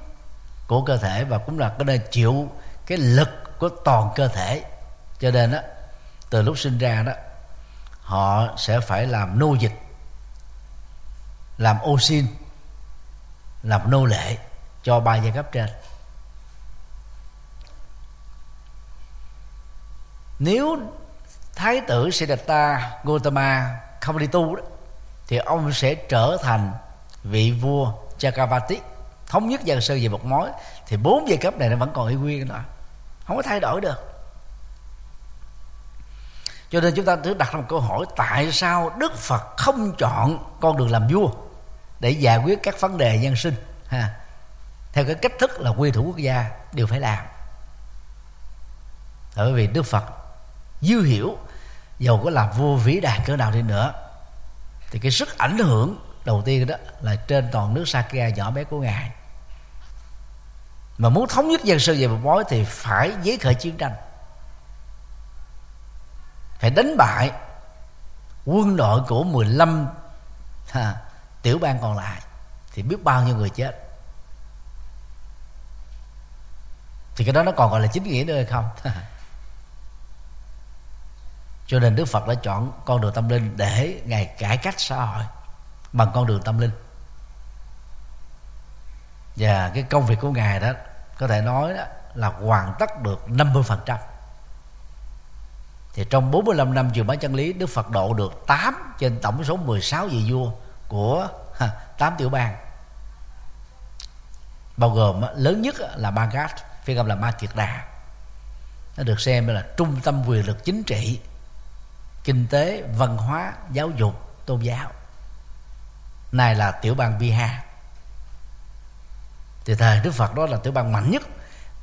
của cơ thể và cũng là cái nơi chịu cái lực của toàn cơ thể. Cho nên đó từ lúc sinh ra đó họ sẽ phải làm nô dịch, làm ô xin, làm nô lệ cho ba giai cấp trên. Nếu thái tử Siddhartha Gautama không đi tu đó, thì ông sẽ trở thành vị vua Chakravarti. Thống nhất dân sơ về một mối, thì bốn giai cấp này nó vẫn còn y nguyên nữa không có thay đổi được cho nên chúng ta cứ đặt ra một câu hỏi, tại sao đức phật không chọn con đường làm vua để giải quyết các vấn đề nhân sinh, ha? Theo cái cách thức là quy thủ quốc gia đều phải làm. Bởi vì đức phật dư hiểu dầu có làm vua vĩ đại cỡ nào đi nữa, thì cái sức ảnh hưởng đầu tiên đó là trên toàn nước Sakya nhỏ bé của ngài. Mà muốn thống nhất dân sự về một mối thì phải giấy khởi chiến tranh phải đánh bại quân đội của 15 ha, tiểu bang còn lại thì biết bao nhiêu người chết. Thì cái đó nó còn gọi là chính nghĩa nữa hay không? Cho nên đức phật đã chọn con đường tâm linh để ngài cải cách xã hội bằng con đường tâm linh. Và cái công việc của ngài đó có thể nói đó là hoàn tất được 50% thì trong 45 năm truyền bá chân lý, Đức Phật độ được 8 trên tổng số 16 vị vua của 8 tiểu bang. Bao gồm lớn nhất là Bangkok phiên âm là Ma Kiệt Đà. Nó được xem là trung tâm quyền lực chính trị, kinh tế, văn hóa, giáo dục, tôn giáo. Này là tiểu bang Bihar. Thì thời Đức Phật đó là tiểu bang mạnh nhất.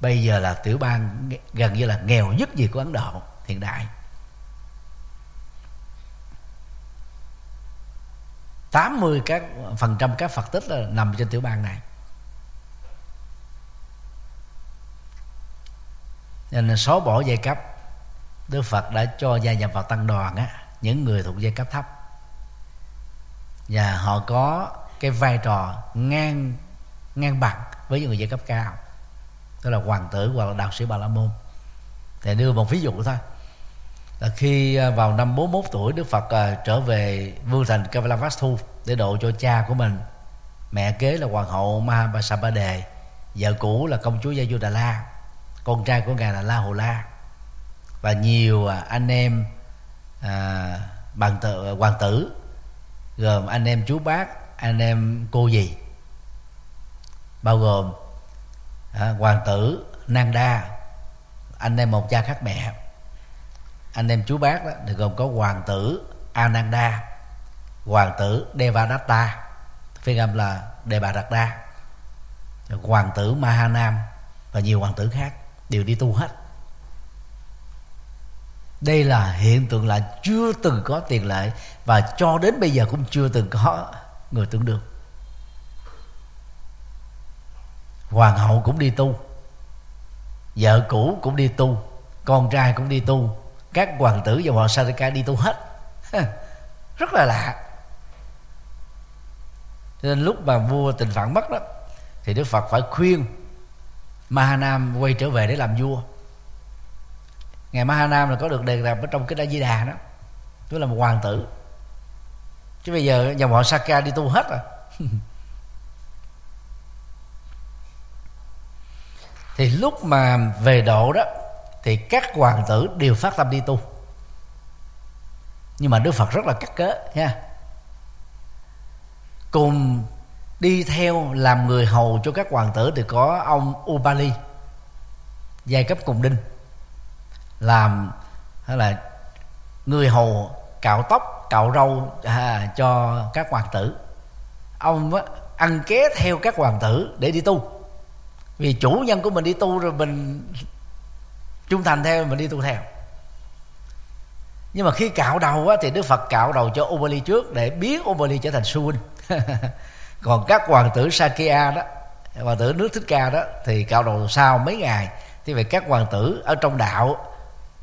Bây giờ là tiểu bang gần như là nghèo nhất gì của Ấn Độ hiện đại. 80 các phần trăm các Phật tích là nằm trên tiểu bang này. Nên xóa bỏ giai cấp. Đức Phật đã cho gia nhập vào tăng đoàn á, những người thuộc giai cấp thấp. Và họ có cái vai trò ngang ngang bằng với những người giai cấp cao. Tức là hoàng tử hoặc là đạo sĩ bà la môn. Thì đưa một ví dụ thôi là khi à, vào năm 41 tuổi Đức Phật à, trở về vương thành Kavalavastu để độ cho cha của mình. Mẹ kế là hoàng hậu Mahabasabade vợ cũ là công chúa Gia Đà La con trai của ngài là La Hồ La và nhiều à, anh em à, bằng tử, hoàng tử gồm anh em chú bác anh em cô dì bao gồm à, hoàng tử Nanda anh em một cha khác mẹ anh em chú bác đó thì gồm có hoàng tử Ananda, hoàng tử Devadatta, phiên âm là Devadatta, hoàng tử Mahanam và nhiều hoàng tử khác đều đi tu hết đây là hiện tượng là chưa từng có tiền lệ và cho đến bây giờ cũng chưa từng có người tương đương. hoàng hậu cũng đi tu, vợ cũ cũng đi tu, con trai cũng đi tu các hoàng tử và hoàng sarika đi tu hết. Rất là lạ. Cho nên lúc mà vua tình phạn mất đó, thì đức phật phải khuyên mahanam quay trở về để làm vua. Ngài mahanam là có được đề cập ở trong cái đa di đà đó, tức là một hoàng tử. Chứ bây giờ dòng họ saka đi tu hết rồi. Thì lúc mà về độ đó thì các hoàng tử đều phát tâm đi tu. Nhưng mà đức phật rất là cắt cớ nha. Cùng đi theo làm người hầu cho các hoàng tử thì có ông Ubali giai cấp cùng đinh làm hay là người hầu cạo tóc cạo râu à, cho các hoàng tử. Ông á, ăn ké theo các hoàng tử để đi tu. Vì chủ nhân của mình đi tu rồi mình trung thành theo mình đi tu theo. Nhưng mà khi cạo đầu á, thì đức phật cạo đầu cho Ubali trước để biến Ubali trở thành su huynh. Còn các hoàng tử Sakya đó hoàng tử nước thích ca đó thì cạo đầu sau mấy ngày. Thì vậy các hoàng tử ở trong đạo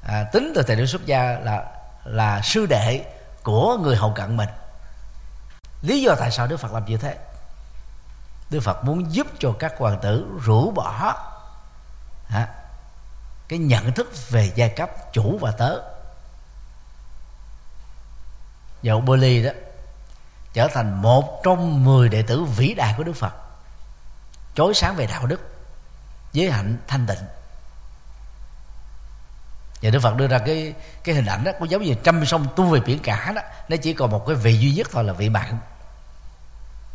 à, tính từ thời điểm xuất gia là là sư đệ của người hầu cận mình. Lý do tại sao đức phật làm như thế? Đức phật muốn giúp cho các hoàng tử rũ bỏ. À, cái nhận thức về giai cấp chủ và tớ. Dầu bơ ly đó trở thành một trong mười đệ tử vĩ đại của đức phật, chối sáng về đạo đức, giới hạnh thanh tịnh. Và đức phật đưa ra cái cái hình ảnh đó cũng giống như trăm sông tu về biển cả đó, nó chỉ còn một cái vị duy nhất thôi là vị mặn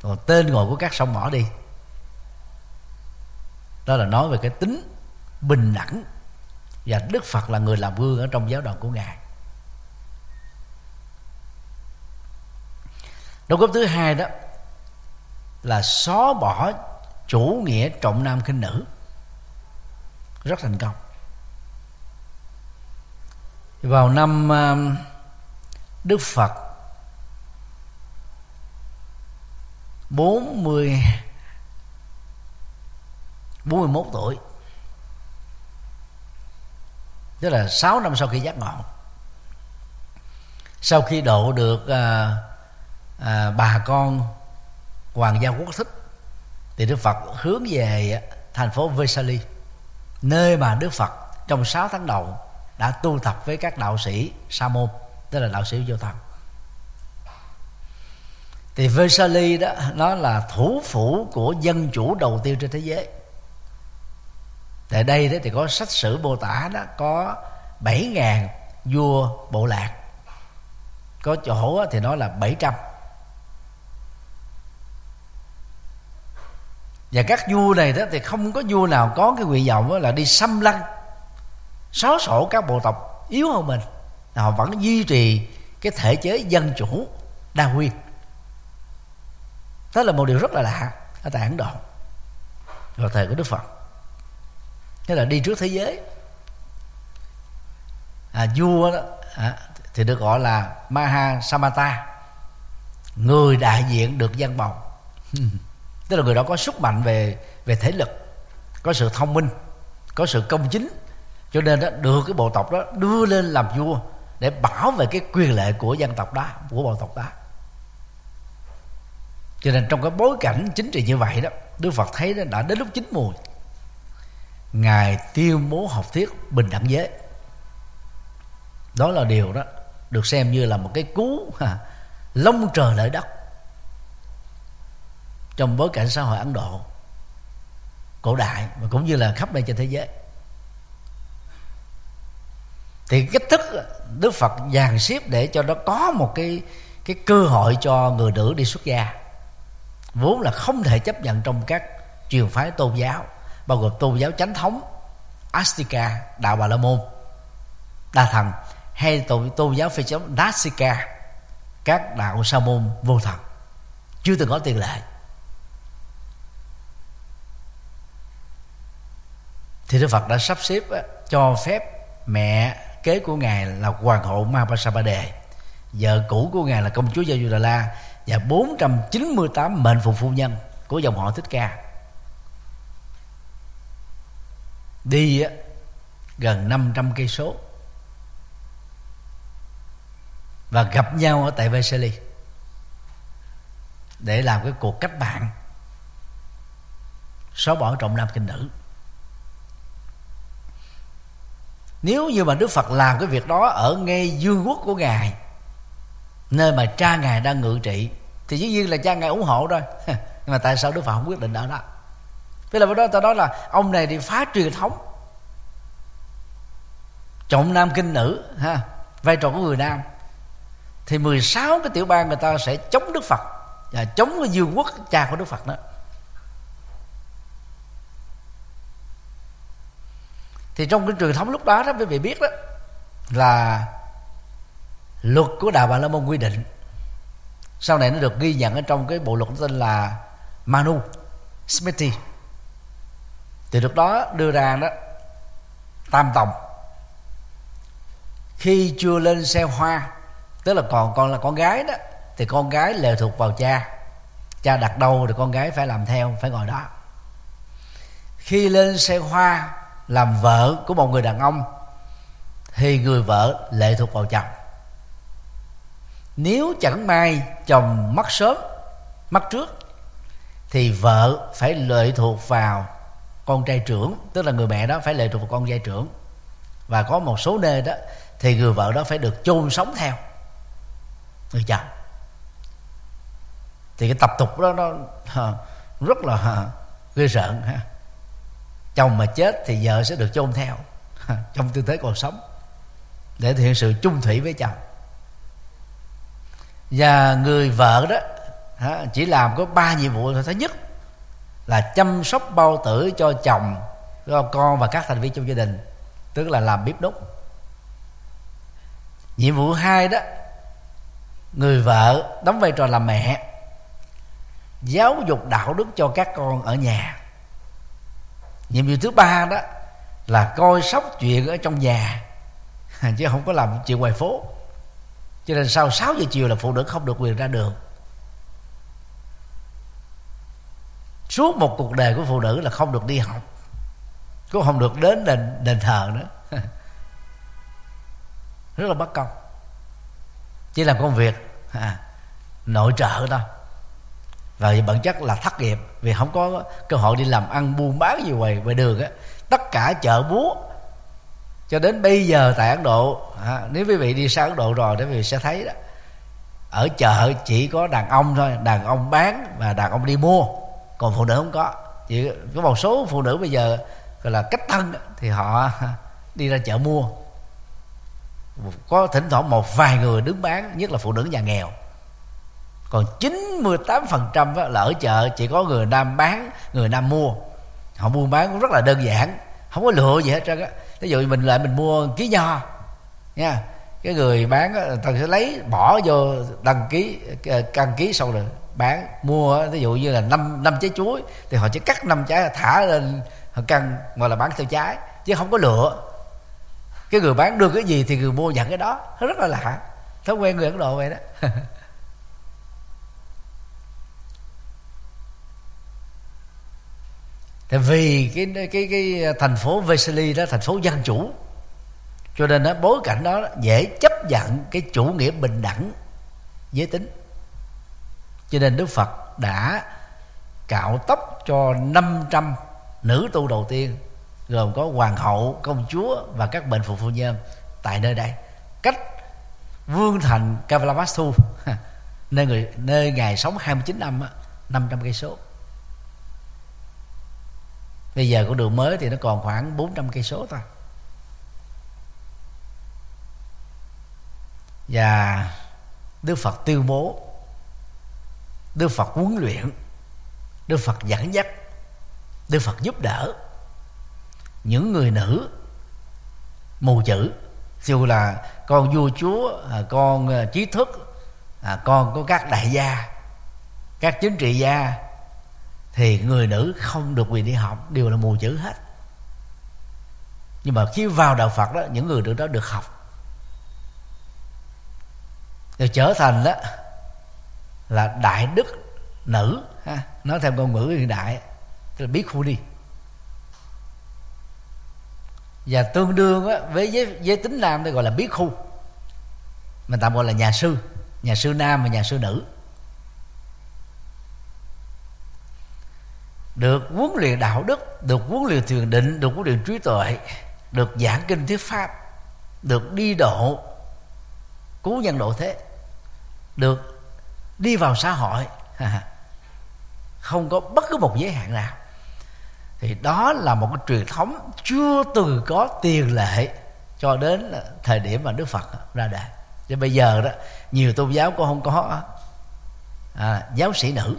còn tên gọi của các sông bỏ đi, đó là nói về cái tính bình đẳng và đức phật là người làm gương ở trong giáo đoàn của ngài. Đóng góp thứ hai đó là xóa bỏ chủ nghĩa trọng nam khinh nữ. Rất thành công. Vào năm um, Đức Phật 40 41 tuổi Tức là 6 năm sau khi giác ngộ. Sau khi độ được à, à, bà con Hoàng gia quốc thích Thì Đức Phật hướng về thành phố Vesali Nơi mà Đức Phật trong 6 tháng đầu đã tu tập với các đạo sĩ sa môn tức là đạo sĩ vô thần thì Vesali đó nó là thủ phủ của dân chủ đầu tiên trên thế giới tại đây đó thì có sách sử mô tả đó, có bảy ngàn vua bộ lạc. Có chỗ thì nói là bảy trăm. Và các vua này đó thì không có vua nào có cái nguyện vọng là đi xâm lăng xóa sổ các bộ tộc yếu hơn mình. Họ vẫn duy trì cái thể chế dân chủ đa nguyên. Đó là một điều rất là lạ ở tại ấn độ. Vào thời của đức phật tức là đi trước thế giới. À, vua đó à, thì được gọi là maha samata người đại diện được dân bầu. Tức là người đó có sức mạnh về về thể lực có sự thông minh có sự công chính. Cho nên đó được cái bộ tộc đó đưa lên làm vua để bảo vệ cái quyền lệ của dân tộc đó của bộ tộc đó. Cho nên trong cái bối cảnh chính trị như vậy đó đức phật thấy đó đã đến lúc chín mùi ngài tiêu bố học thuyết bình đẳng giới. Đó là điều đó được xem như là một cái cú ha, lông trời lợi đất trong bối cảnh xã hội ấn độ cổ đại và cũng như là khắp nơi trên thế giới. Thì cách thức đức phật dàn xếp để cho nó có một cái cái cơ hội cho người nữ đi xuất gia vốn là không thể chấp nhận trong các truyền phái tôn giáo bao gồm tôn giáo chánh thống Astika đạo Bà La Môn đa thần hay tôn, tôn giáo phi chống Dasika các đạo sa môn vô thần. Chưa từng có tiền lệ. Thì Đức Phật đã sắp xếp cho phép mẹ kế của ngài là hoàng hậu Đề, vợ cũ của ngài là công chúa Gia Du Đà La và 498 mệnh phụ phu nhân của dòng họ Thích Ca. đi gần 500 cây số. Và gặp nhau ở tại Vesely để làm cái cuộc cách mạng. Xóa bỏ trọng nam kinh nữ. Nếu như mà đức phật làm cái việc đó ở ngay dương quốc của ngài, nơi mà cha ngài đang ngự trị, thì dĩ nhiên là cha ngài ủng hộ rồi. nhưng mà tại sao đức phật không quyết định ở đó? Thế là đó, ta nói là ông này thì phá truyền thống. Trọng nam kinh nữ, ha, vai trò của người nam. Thì 16 cái tiểu bang người ta sẽ chống Đức Phật và chống cái dương quốc cha của Đức Phật đó. Thì trong cái truyền thống lúc đó đó, quý vị biết đó, là luật của đạo bà la môn quy định. Sau này nó được ghi nhận ở trong cái bộ luật tên là Manu Smithy thì lúc đó đưa ra đó, tam tòng. Khi chưa lên xe hoa, tức là còn còn là con gái đó, thì con gái lệ thuộc vào cha. Cha đặt đâu thì con gái phải làm theo, phải ngồi đó. Khi lên xe hoa làm vợ của một người đàn ông, thì người vợ lệ thuộc vào chồng. Nếu chẳng may chồng mất sớm, mất trước, thì vợ phải lệ thuộc vào con trai trưởng, tức là người mẹ đó phải lệ thuộc vào con trai trưởng. Và có một số nơi đó thì người vợ đó phải được chôn sống theo người chồng. Thì cái tập tục đó nó rất là ghê rợn, ha. Chồng mà chết thì vợ sẽ được chôn theo trong tư thế còn sống để thể hiện sự chung thủy với chồng. Và người vợ đó chỉ làm có ba nhiệm vụ thôi thứ nhất là chăm sóc bao tử cho chồng, cho con và các thành viên trong gia đình, tức là làm bếp đúc. nhiệm vụ hai đó, người vợ đóng vai trò làm mẹ, giáo dục đạo đức cho các con ở nhà. Nhiệm vụ thứ ba đó là coi sóc chuyện ở trong nhà, chứ không có làm chuyện ngoài phố. Cho nên sau 6 giờ chiều là phụ nữ không được quyền ra đường. Suốt một cuộc đời của phụ nữ là không được đi học. Cũng không được đến đền đền thờ nữa. Rất là bất công. Chỉ làm công việc à, nội trợ thôi. Và bản chất là thất nghiệp vì không có cơ hội đi làm ăn buôn bán gì ngoài ngoài đường á. Tất cả chợ búa cho đến bây giờ tại ấn độ à, nếu quý vị đi sang ấn độ rồi thì quý vị sẽ thấy đó. Ở chợ chỉ có đàn ông thôi đàn ông bán và đàn ông đi mua còn phụ nữ không có. Chỉ có một số phụ nữ bây giờ gọi là cách thân thì họ đi ra chợ mua. Có thỉnh thoảng một vài người đứng bán, nhất là phụ nữ nhà nghèo. Còn 98% là ở chợ, chỉ có người nam bán, người nam mua. Họ buôn bán cũng rất là đơn giản, không có lựa gì hết trơn á. Ví dụ mình lại mình mua ký nho, nha. Cái người bán người ta sẽ lấy, bỏ vô đăng ký ờ, đăng ký xong rồi bán mua ví dụ như là năm năm trái chuối thì họ chỉ cắt năm trái thả lên họ cân gọi là bán theo trái chứ không có lựa. Cái người bán đưa cái gì thì người mua nhận cái đó. Nó rất là lạ. Thói quen người ấn độ vậy đó. Tại vì cái cái cái thành phố Vesely đó thành phố dân chủ. Cho nên đó, bối cảnh đó dễ chấp nhận cái chủ nghĩa bình đẳng giới tính cho nên Đức Phật đã cạo tóc cho 500 nữ tu đầu tiên, gồm có hoàng hậu, công chúa và các bệnh phụ phu nhân tại nơi đây. Cách vương thành Kavalavastu nơi người, nơi ngài sống 29 năm 500 cây số. Bây giờ con đường mới thì nó còn khoảng 400 cây số thôi. Và đức phật tuyên bố đức phật huấn luyện, đức phật dẫn dắt, đức phật giúp đỡ. Những người nữ mù chữ, dù là con vua chúa à, con à, trí thức à, con có các đại gia, các chính trị gia, thì người nữ không được quyền đi học, đều là mù chữ hết. Nhưng mà khi vào đạo phật đó, những người nữ đó được học. Rồi trở thành đó là đại đức nữ. Ha. Nói theo ngôn ngữ hiện đại tức là biết khu đi. Và tương đương á, với giới, giới tính nam đây gọi là biết khu. Mình tạm gọi là nhà sư nhà sư nam và nhà sư nữ. Được huấn luyện đạo đức được huấn luyện thiền định được huấn luyện trí tuệ được giảng kinh thuyết pháp được đi độ cứu nhân độ thế được đi vào xã hội. Không có bất cứ một giới hạn nào. Thì đó là một cái truyền thống chưa từng có tiền lệ cho đến thời điểm mà đức phật ra đời. Cho bây giờ đó nhiều tôn giáo cũng không có à, giáo sĩ nữ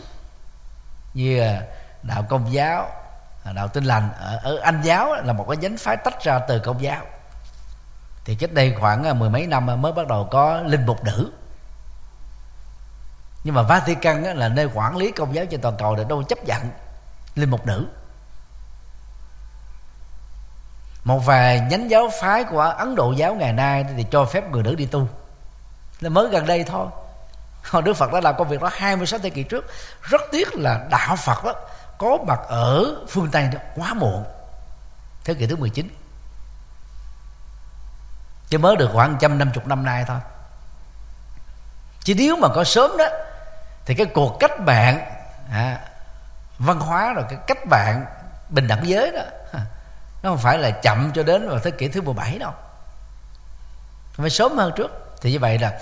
như à, đạo công giáo à, đạo tin lành. Ở, ở anh giáo là một cái nhánh phái tách ra từ công giáo. Thì cách đây khoảng à, mười mấy năm mới bắt đầu có linh mục nữ nhưng mà Vatican là nơi quản lý công giáo trên toàn cầu thì đâu chấp nhận linh mục nữ. Một vài nhánh giáo phái của ấn độ giáo ngày nay thì cho phép người nữ đi tu. Là mới gần đây thôi. Còn đức phật đã làm công việc đó 26 thế kỷ trước. Rất tiếc là đạo phật đó có mặt ở phương tây đó quá muộn. Thế kỷ thứ 19 chứ mới được khoảng trăm năm chục năm nay thôi. Chứ nếu mà có sớm đó thì cái cuộc cách mạng à, văn hóa rồi cái cách mạng bình đẳng giới đó nó không phải là chậm cho đến vào thế kỷ thứ 17 đâu. Phải sớm hơn trước. Thì như vậy là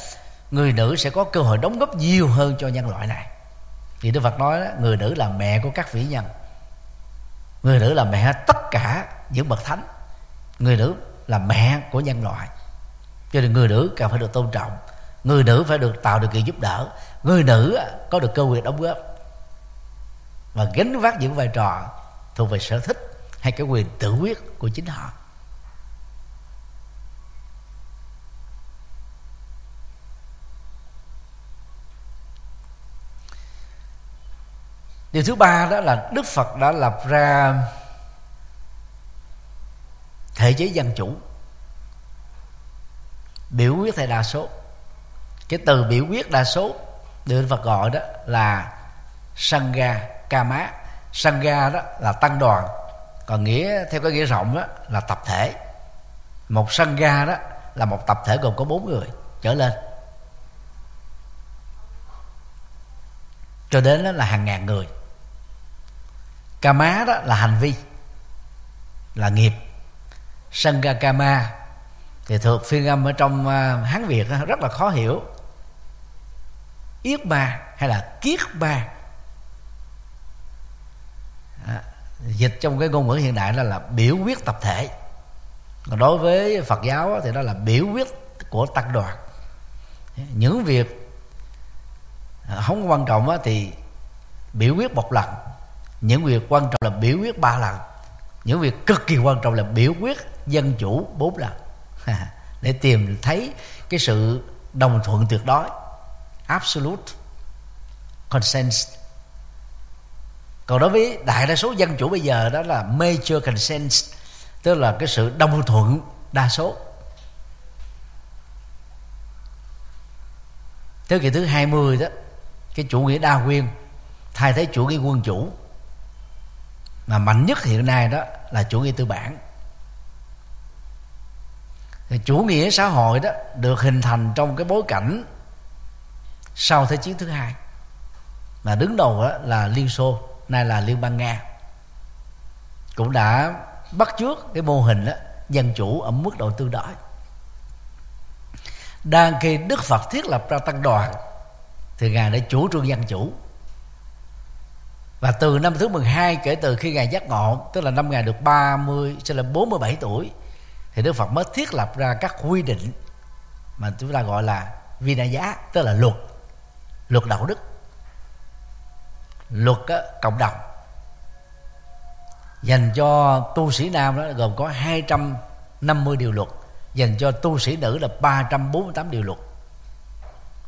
người nữ sẽ có cơ hội đóng góp nhiều hơn cho nhân loại này. Thì Đức Phật nói đó, người nữ là mẹ của các vĩ nhân. Người nữ là mẹ tất cả những bậc thánh. Người nữ là mẹ của nhân loại. Cho nên người nữ cần phải được tôn trọng. Người nữ phải được tạo điều kiện giúp đỡ người nữ có được cơ quyền đóng góp. Và gánh vác những vai trò thuộc về sở thích hay cái quyền tự quyết của chính họ. Điều thứ ba đó là đức phật đã lập ra thể chế dân chủ, biểu quyết theo đa số. Cái từ biểu quyết, đa số được Phật gọi đó là sangha kama. Sangha đó là tăng đoàn, còn nghĩa, theo cái nghĩa rộng đó là tập thể. Một sangha đó là một tập thể gồm có bốn người, trở lên. Cho đến đó là hàng ngàn người. Kama đó là hành vi, là nghiệp. Sangha kama thì thuộc phiên âm ở trong à, hán việt rất là khó hiểu yết ba hay là kiết ba? À, dịch trong cái ngôn ngữ hiện đại đó là biểu quyết tập thể. Còn đối với phật giáo thì đó là biểu quyết của tăng đoàn. Những việc à, không quan trọng thì biểu quyết một lần. Những việc quan trọng là biểu quyết ba lần. Những việc cực kỳ quan trọng là biểu quyết dân chủ bốn lần. Để tìm thấy cái sự đồng thuận tuyệt đối absolute consent còn đối với đại đa số dân chủ bây giờ đó là major consent tức là cái sự đồng thuận đa số. Thế kỷ thứ 20 đó, cái chủ nghĩa đa nguyên, thay thế chủ nghĩa quân chủ. Mà mạnh nhất hiện nay đó là chủ nghĩa tư bản. Thì chủ nghĩa xã hội đó được hình thành trong cái bối cảnh sau thế chiến thứ hai. Mà đứng đầu là liên xô, nay là liên bang nga. Cũng đã bắt chước cái mô hình đó dân chủ ở mức độ tương đối. Đang khi đức phật thiết lập ra tăng đoàn, thì ngài đã chủ trương dân chủ. Và từ năm thứ 12 kể từ khi ngài giác ngộ, tức là năm ngài được 30 cho là 47 tuổi, thì Đức Phật mới thiết lập ra các quy định mà chúng ta gọi là vinaya, tức là luật luật đạo đức. Luật cộng đồng. Dành cho tu sĩ nam đó gồm có 250 điều luật, dành cho tu sĩ nữ là 348 điều luật.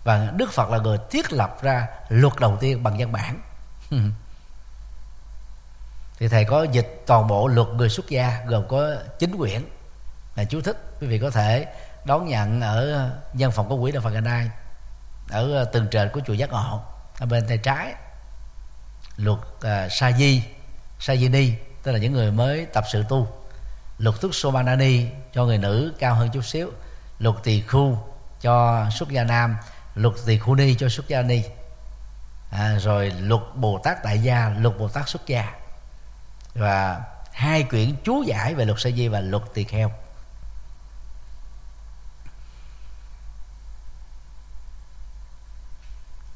Và Đức Phật là người thiết lập ra luật đầu tiên bằng văn bản. Thì thầy có dịch toàn bộ luật người xuất gia, gồm có chín quyển là chú thích. Quý vị có thể đón nhận ở văn phòng của quỹ đạo Phật ngày nay ở ờ, tầng trệt của chùa giác ngộ ở bên tay trái. Luật ờ, à, sa di sa di ni tức là những người mới tập sự tu. Luật thức somanani cho người nữ cao hơn chút xíu. Luật tỳ khu cho xuất gia nam. Luật tỳ khu ni cho xuất gia ni. À, rồi luật bồ tát tại gia luật bồ tát xuất gia. Và hai quyển chú giải về luật sa di và luật tỳ kheo.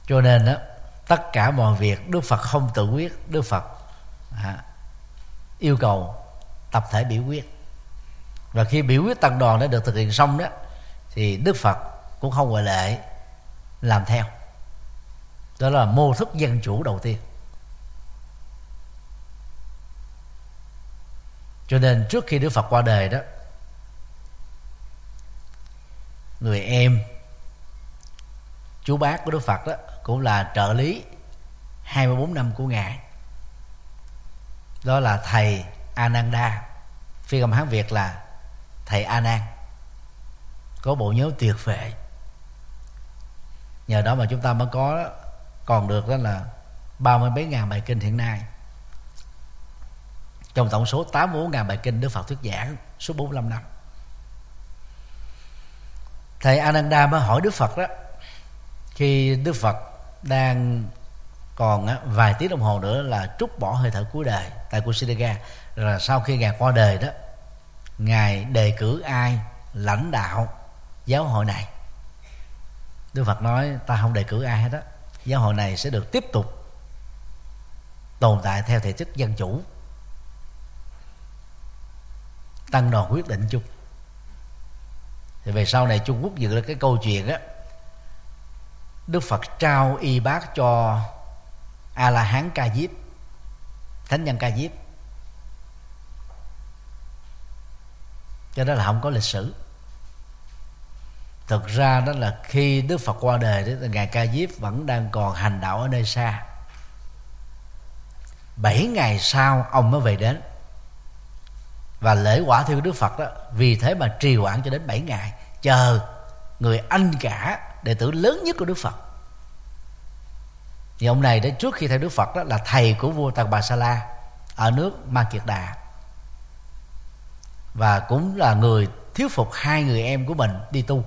Cho nên đó tất cả mọi việc đức phật không tự quyết đức phật à, yêu cầu tập thể biểu quyết. Và khi biểu quyết tăng đoàn đã được thực hiện xong đó thì đức phật cũng không ngoại lệ làm theo. Đó là mô thức dân chủ đầu tiên. Cho nên trước khi đức phật qua đời đó người em chú bác của đức phật đó cũng là trợ lý 24 năm của ngài. Đó là thầy Ananda. Phiên âm hán Việt là thầy A Nan có bộ nhớ tuyệt vời. Nhờ đó mà chúng ta mới có còn được đó là ba mươi mấy ngàn bài kinh hiện nay. Trong tổng số 84 ngàn bài kinh Đức Phật thuyết giảng suốt 45 năm. Thầy Ananda mới hỏi Đức Phật đó, khi Đức Phật đang còn á, vài tiếng đồng hồ nữa là trút bỏ hơi thở cuối đời tại Kusinaga là sau khi ngài qua đời đó ngài đề cử ai lãnh đạo giáo hội này? Đức Phật nói ta không đề cử ai hết đó giáo hội này sẽ được tiếp tục tồn tại theo thể thức dân chủ tăng đoàn quyết định chung. Thì về sau này Trung Quốc dựng ra cái câu chuyện á Đức Phật trao y bác cho A La Hán Ca Diếp, Thánh nhân Ca Diếp. Cho đó là không có lịch sử. Thực ra đó là khi Đức Phật qua đời đó ngài Ca Diếp vẫn đang còn hành đạo ở nơi xa. Bảy ngày sau ông mới về đến. Và lễ quả thiêu Đức Phật đó, vì thế mà trì hoãn cho đến bảy ngày, chờ người anh cả đệ tử lớn nhất của Đức Phật. Thì ông này đó trước khi theo Đức Phật đó là thầy của vua Tạc Bà Sa La ở nước Ma Kiệt Đà. Và cũng là người thuyết phục hai người em của mình đi tu.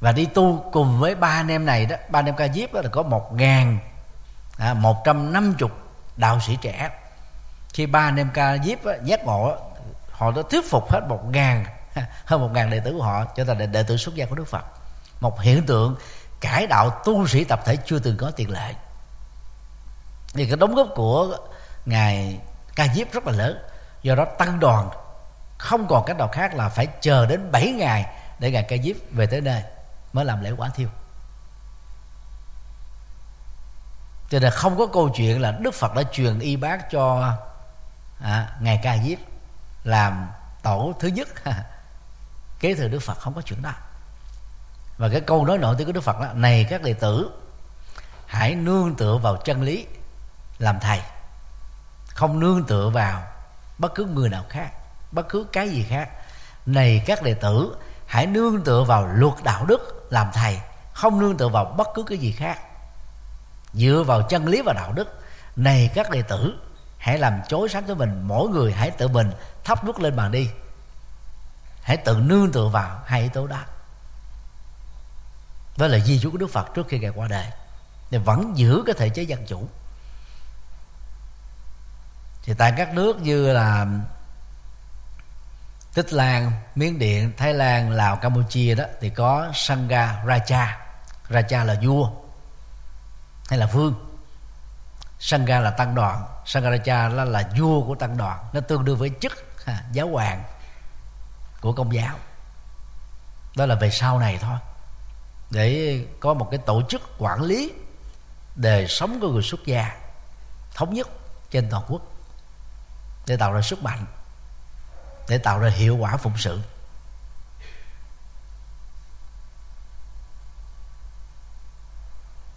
Và đi tu cùng với ba anh em này đó ba anh em ca diếp đó là có một ngàn à, một trăm năm chục đạo sĩ trẻ. Khi ba anh em ca diếp đó, giác ngộ họ đã thuyết phục hết một ngàn hơn một ngàn đệ tử của họ cho thành đệ tử xuất gia của đức phật một hiện tượng cải đạo tu sĩ tập thể chưa từng có tiền lệ. Thì cái đóng góp của ngài ca diếp rất là lớn do đó tăng đoàn không còn cách nào khác là phải chờ đến 7 ngày để ngài ca diếp về tới nơi mới làm lễ quả thiêu. Cho nên không có câu chuyện là đức phật đã truyền y bác cho à, ngài ca diếp làm tổ thứ nhất. Kế thừa đức phật không có chuyện đó và cái câu nói nổi tiếng của đức phật đó, này các đệ tử, hãy nương tựa vào chân lý làm thầy. Không nương tựa vào bất cứ người nào khác, bất cứ cái gì khác. Này các đệ tử, hãy nương tựa vào luật đạo đức làm thầy, không nương tựa vào bất cứ cái gì khác. Dựa vào chân lý và đạo đức, này các đệ tử, hãy làm chối sáng cho mình, mỗi người hãy tự mình thắp nút lên bàn đi. Hãy tự nương tựa vào hai yếu tố đó với lời di chú của đức phật trước khi ngài qua đời thì vẫn giữ cái thể chế dân chủ thì tại các nước như là Tích Lan, Miến Điện, Thái Lan, Lào, Campuchia đó thì có Sangha Raja. Raja là vua hay là vương. Sangha là tăng đoàn, Sangha Raja là, là vua của tăng đoàn, nó tương đương với chức giáo hoàng của công giáo. đó là về sau này thôi để có một cái tổ chức quản lý đời sống của người xuất gia thống nhất trên toàn quốc để tạo ra sức mạnh, để tạo ra hiệu quả phụng sự.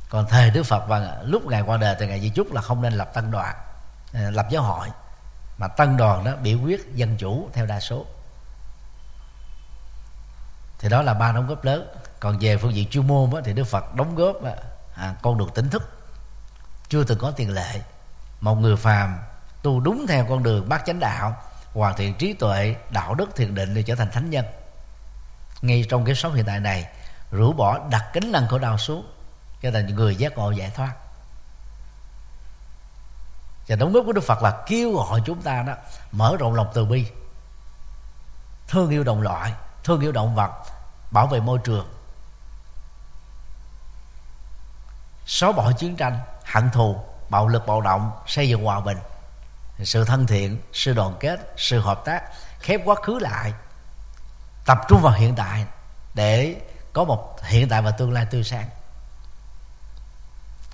Còn thời đức phật và lúc ngài qua đời thì ngài di chúc là không nên lập tăng đoàn à, lập giáo hội, mà tăng đoàn đó biểu quyết dân chủ theo đa số thì đó là ba đóng góp lớn. Còn về phương diện chuyên môn đó, thì đức phật đóng góp à, con đường tỉnh thức. Chưa từng có tiền lệ. Một người phàm tu đúng theo con đường bát chánh đạo hoàn thiện trí tuệ đạo đức thiền định để trở thành thánh nhân. Ngay trong cái sống hiện tại này rũ bỏ đặt kính lăng khổ đau xuống trở thành người giác ngộ giải thoát. Và đóng góp của đức phật là kêu gọi chúng ta đó mở rộng lòng từ bi thương yêu đồng loại thương yêu động vật bảo vệ môi trường. Xóa bỏ chiến tranh, hận thù, bạo lực bạo động, xây dựng hòa bình. Sự thân thiện, sự đoàn kết, sự hợp tác khép quá khứ lại. Tập trung vào hiện tại để có một hiện tại và tương lai tươi sáng.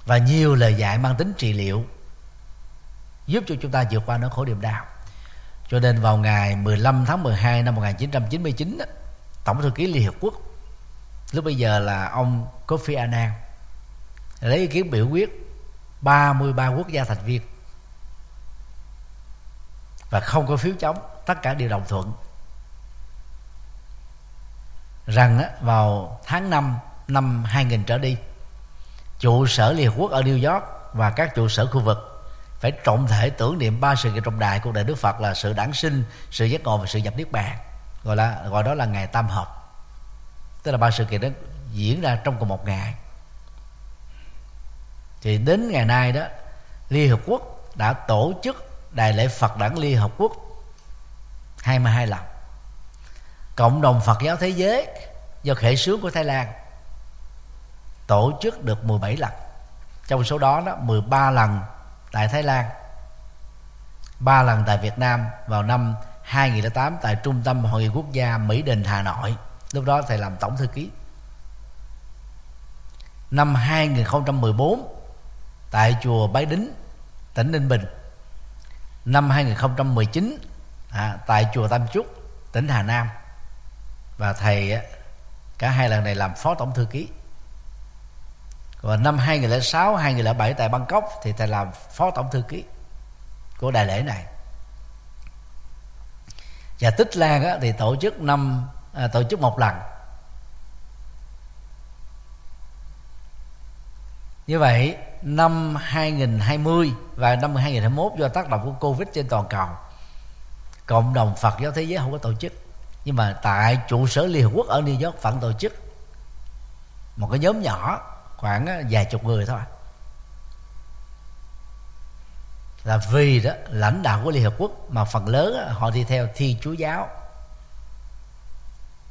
Và nhiều lời dạy mang tính trị liệu giúp cho chúng ta vượt qua nỗi khổ niềm đau. Cho nên vào ngày 15 tháng 12 năm 1999 Tổng thư ký Liên Hiệp Quốc. Lúc bây giờ là ông Kofi Annan. Lấy ý kiến biểu quyết 33 quốc gia thành viên. Và không có phiếu chống tất cả đều đồng thuận. Rằng vào tháng 5 năm 2000 trở đi trụ sở Liên Hợp Quốc ở New York và các trụ sở khu vực phải trọng thể tưởng niệm ba sự kiện trọng đại của đại Đức Phật là sự đản sinh, sự giác ngộ và sự nhập niết bàn gọi là gọi đó là ngày tam hợp. Tức là ba sự kiện đó diễn ra trong cùng một ngày. Thì đến ngày nay đó Liên Hợp Quốc đã tổ chức Đại lễ Phật đản Liên Hợp Quốc 22 lần. Cộng đồng Phật giáo Thế giới Do khể sướng của Thái Lan Tổ chức được 17 lần. Trong số đó, đó 13 lần tại Thái Lan 3 lần tại Việt Nam vào năm 2008 tại Trung tâm Hội nghị Quốc gia Mỹ Đình Hà Nội. Lúc đó thầy làm tổng thư ký. Năm 2014 tại chùa Bái Đính tỉnh Ninh Bình. Năm 2019 à, tại chùa Tam Trúc tỉnh Hà Nam. Và thầy cả hai lần này làm phó tổng thư ký. Còn năm 2006 2007 tại Bangkok thì thầy làm phó tổng thư ký của đại lễ này và Tích Lan á, thì tổ chức năm à, tổ chức một lần. Như vậy năm 2020 và năm 2021 do tác động của Covid trên toàn cầu cộng đồng Phật giáo thế giới không có tổ chức. Nhưng mà tại trụ sở Liên Hợp Quốc ở New York vẫn tổ chức. Một cái nhóm nhỏ khoảng à, vài chục người thôi là vì đó, lãnh đạo của Liên Hợp Quốc, mà phần lớn họ đi theo thi chúa giáo.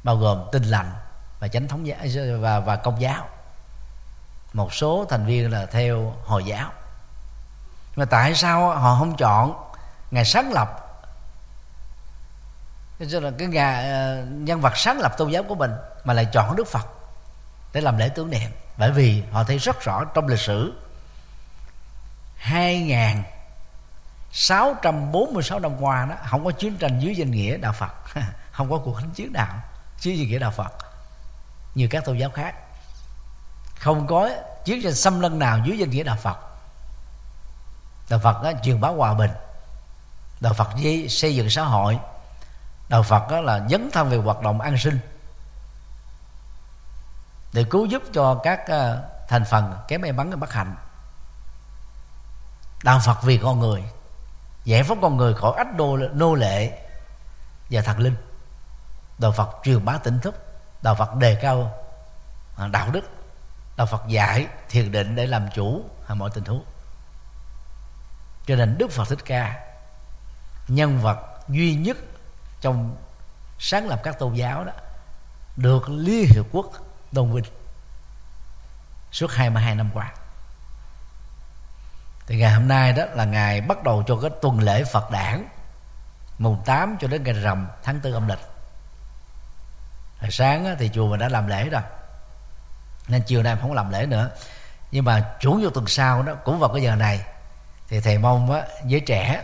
Bao gồm tinh lành và chánh thống giáo à, và và công giáo. Một số thành viên là theo hồi giáo. Mà tại sao họ không chọn ngày sáng lập? Cho là cái nhà nhân vật sáng lập tôn giáo của mình mà lại chọn đức phật để làm lễ tưởng niệm. Bởi vì họ thấy rất rõ trong lịch sử, hai 2.646 năm qua đó không có chiến tranh dưới danh nghĩa đạo Phật. Không có cuộc thánh chiến đạo, dưới danh nghĩa đạo Phật. Như các tôn giáo khác. Không có chiến tranh xâm lăng nào dưới danh nghĩa đạo phật. Đạo phật đó, truyền bá hòa bình. Đạo phật xây dựng xã hội. Đạo phật đó là dấn thân về hoạt động an sinh. Để cứu giúp cho các ờ, thành phần kém may mắn bất hạnh. Đạo phật vì con người giải phóng con người khỏi ách đô nô lệ và thần linh. Đạo phật truyền bá tỉnh thức, đạo phật đề cao à, đạo đức, đạo phật dạy thiền định để làm chủ à, mọi tình huống. Cho nên đức phật thích ca, nhân vật duy nhất trong sáng lập các tôn giáo đó, được liên hiệp quốc tôn vinh suốt 22 năm qua thì ngày hôm nay đó là ngày bắt đầu cho cái tuần lễ Phật đản. Mùng 8 cho đến ngày rằm tháng 4 âm lịch. Hồi sáng thì chùa mình đã làm lễ rồi. Nên chiều nay không làm lễ nữa. Nhưng mà chủ nhật tuần sau đó, cũng vào cái giờ này, thì thầy mong á với trẻ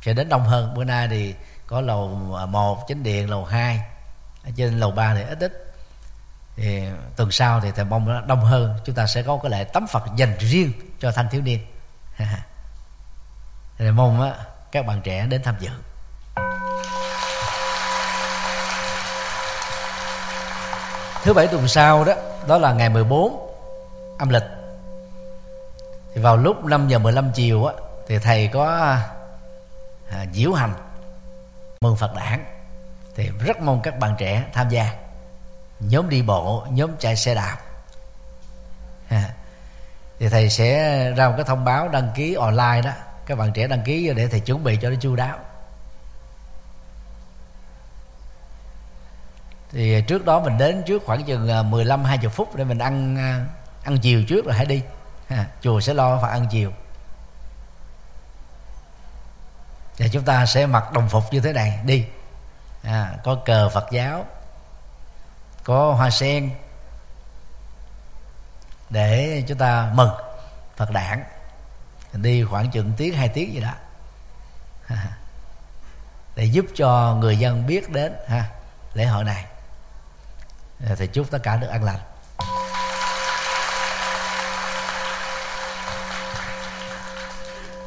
sẽ đến đông hơn. Bữa nay thì có lầu à, một chính điện, lầu hai. Ở trên lầu ba thì ít ít. Thì tuần sau thì thầy mong nó đông hơn. Chúng ta sẽ có cái lễ tắm phật dành riêng cho thanh thiếu niên. thì mong á các bạn trẻ đến tham dự. Thứ bảy tuần sau đó đó là ngày 14 âm lịch. Thì vào lúc 5 giờ 15 chiều á thì thầy có à, diễu hành mừng Phật đản. Thì rất mong các bạn trẻ tham gia. Nhóm đi bộ nhóm chạy xe đạp thì thầy sẽ ra một cái thông báo đăng ký online đó. Các bạn trẻ đăng ký để thầy chuẩn bị cho nó chu đáo. Thì trước đó mình đến trước khoảng chừng à, 15-20 phút để mình ăn à, ăn chiều trước rồi hãy đi. Ha, chùa sẽ lo phải ăn chiều. Và chúng ta sẽ mặc đồng phục như thế này đi. À, có cờ Phật giáo có hoa sen để chúng ta mừng Phật đản. Đi khoảng chừng tiếng, hai tiếng gì đó. Để giúp cho người dân biết đến, ha, lễ hội này. Thì chúc tất cả được an lành.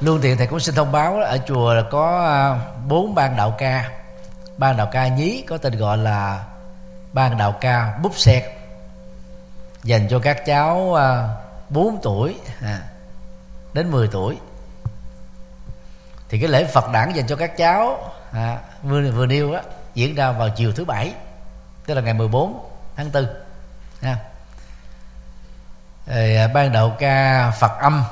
Luôn tiện thầy cũng xin thông báo ở chùa là có à, bốn ban đạo ca. Ban đạo ca nhí có tên gọi là ban đạo ca búp xẹt dành cho các cháu à, 4 tuổi à, đến 10 tuổi. Thì cái lễ Phật đản dành cho các cháu à, vừa vừa nêu á diễn ra vào chiều thứ bảy tức là ngày 14 tháng 4 ha. Rồi, à, ban đầu ca Phật âm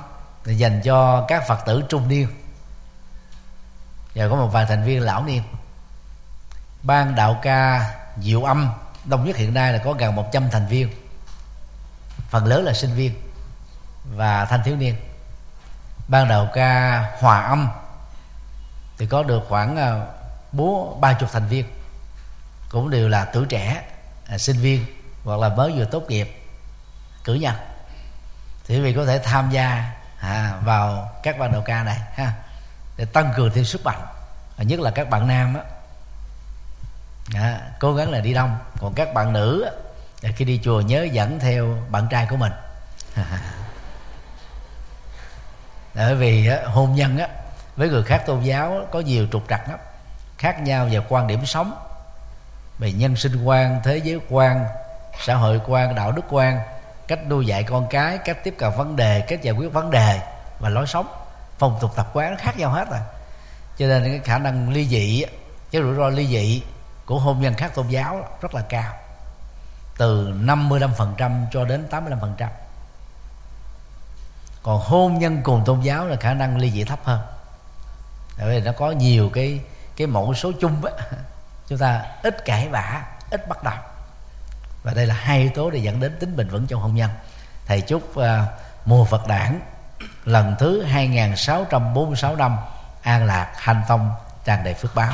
thì dành cho các Phật tử trung niên. Và có một vài thành viên lão niên. Ban đạo ca diệu âm đông nhất hiện nay là có gần 100 thành viên phần lớn là sinh viên và thanh thiếu niên. Ban đầu ca hòa âm thì có được khoảng à, bốn ba chục thành viên. Cũng đều là tuổi trẻ à, sinh viên hoặc là mới vừa tốt nghiệp cử nhân. Thì quý vị có thể tham gia à, vào các ban đầu ca này ha để tăng cường thêm sức mạnh và nhất là các bạn nam á. À, cố gắng là đi đông. Còn các bạn nữ á, khi đi chùa nhớ dẫn theo bạn trai của mình. Bởi vì hôn nhân á với người khác tôn giáo có nhiều trục trặc lắm. Khác nhau về quan điểm sống. Về nhân sinh quan thế giới quan xã hội quan đạo đức quan cách nuôi dạy con cái cách tiếp cận vấn đề cách giải quyết vấn đề và lối sống. Phong tục tập quán nó khác nhau hết rồi. Cho nên cái khả năng ly dị cái rủi ro ly dị của hôn nhân khác tôn giáo rất là cao từ 55% cho đến 85% còn hôn nhân cùng tôn giáo là khả năng ly dị thấp hơn. Tại vì nó có nhiều cái cái mẫu số chung á. Chúng ta ít cãi vã ít bắt đầu và đây là hai yếu tố để dẫn đến tính bình vững trong hôn nhân. Thầy chúc uh, mùa Phật đản lần thứ 2646 năm an lạc hành tông tràn đầy phước báo.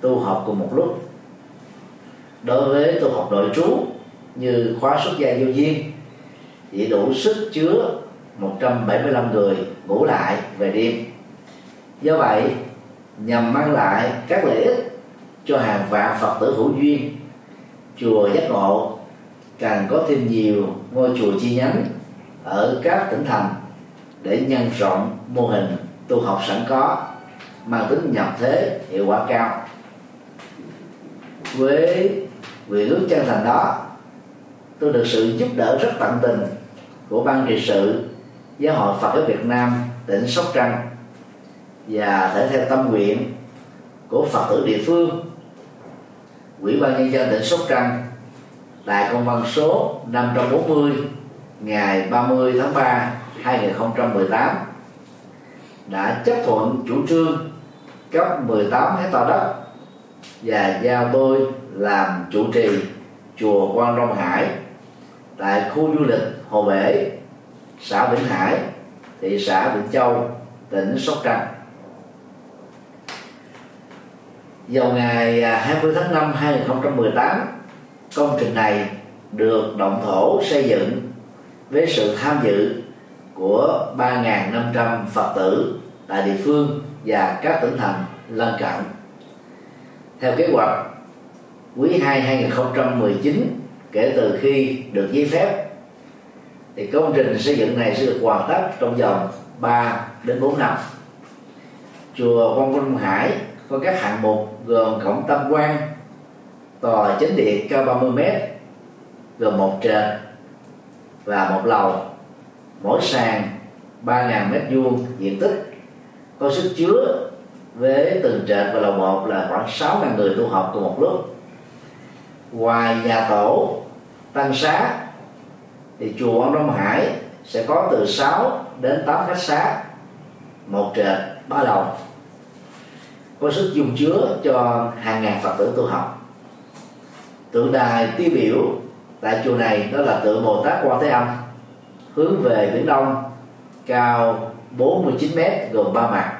tu học cùng một lúc. Đối với tu học nội trú như khóa xuất gia vô duyên, chỉ đủ sức chứa 175 người ngủ lại về đêm. Do vậy, nhằm mang lại các lợi ích cho hàng vạn phật tử hữu duyên, chùa giác ngộ càng có thêm nhiều ngôi chùa chi nhánh ở các tỉnh thành để nhân rộng mô hình tu học sẵn có, mang tính nhập thế hiệu quả cao với nguyện ước chân thành đó, tôi được sự giúp đỡ rất tận tình của ban trị sự, giáo hội Phật giáo Việt Nam, tỉnh Sóc Trăng và thể theo tâm nguyện của Phật tử địa phương. Ủy ban nhân dân tỉnh Sóc Trăng tại công văn số 540 ngày 30 tháng 3 2018 đã chấp thuận chủ trương cấp 18 hectare đất và giao tôi làm chủ trì chùa Quan Long Hải tại khu du lịch Hồ Bể, xã Vĩnh Hải, thị xã Vĩnh Châu, tỉnh Sóc Trăng. Vào ngày à, 20 tháng 5 2018, công trình này được động thổ xây dựng với sự tham dự của 3.500 Phật tử tại địa phương và các tỉnh thành lân cận. Theo kế hoạch, quý 2 2019 kể từ khi được giấy phép thì công trình xây dựng này sẽ được hoàn tất trong vòng 3 đến 4 năm. Chùa Quang Vinh Hải có các hạng mục gồm cổng tam quan, tòa chính điện cao 30 m gồm một trệt và một lầu mỗi sàn 3.000 mét vuông diện tích có sức chứa với từng trệt và lầu một là khoảng 6.000 người tu học cùng một lúc. Ngoài nhà tổ, tăng xá, thì chùa Ông Đông Hải sẽ có từ 6 đến 8 khách xá, một trệt, ba lầu. Có sức dung chứa cho hàng ngàn phật tử tu học. Tượng đài tiêu biểu tại chùa này đó là tượng Bồ Tát Quan Thế Âm, hướng về biển đông, cao 49 mét gồm ba mặt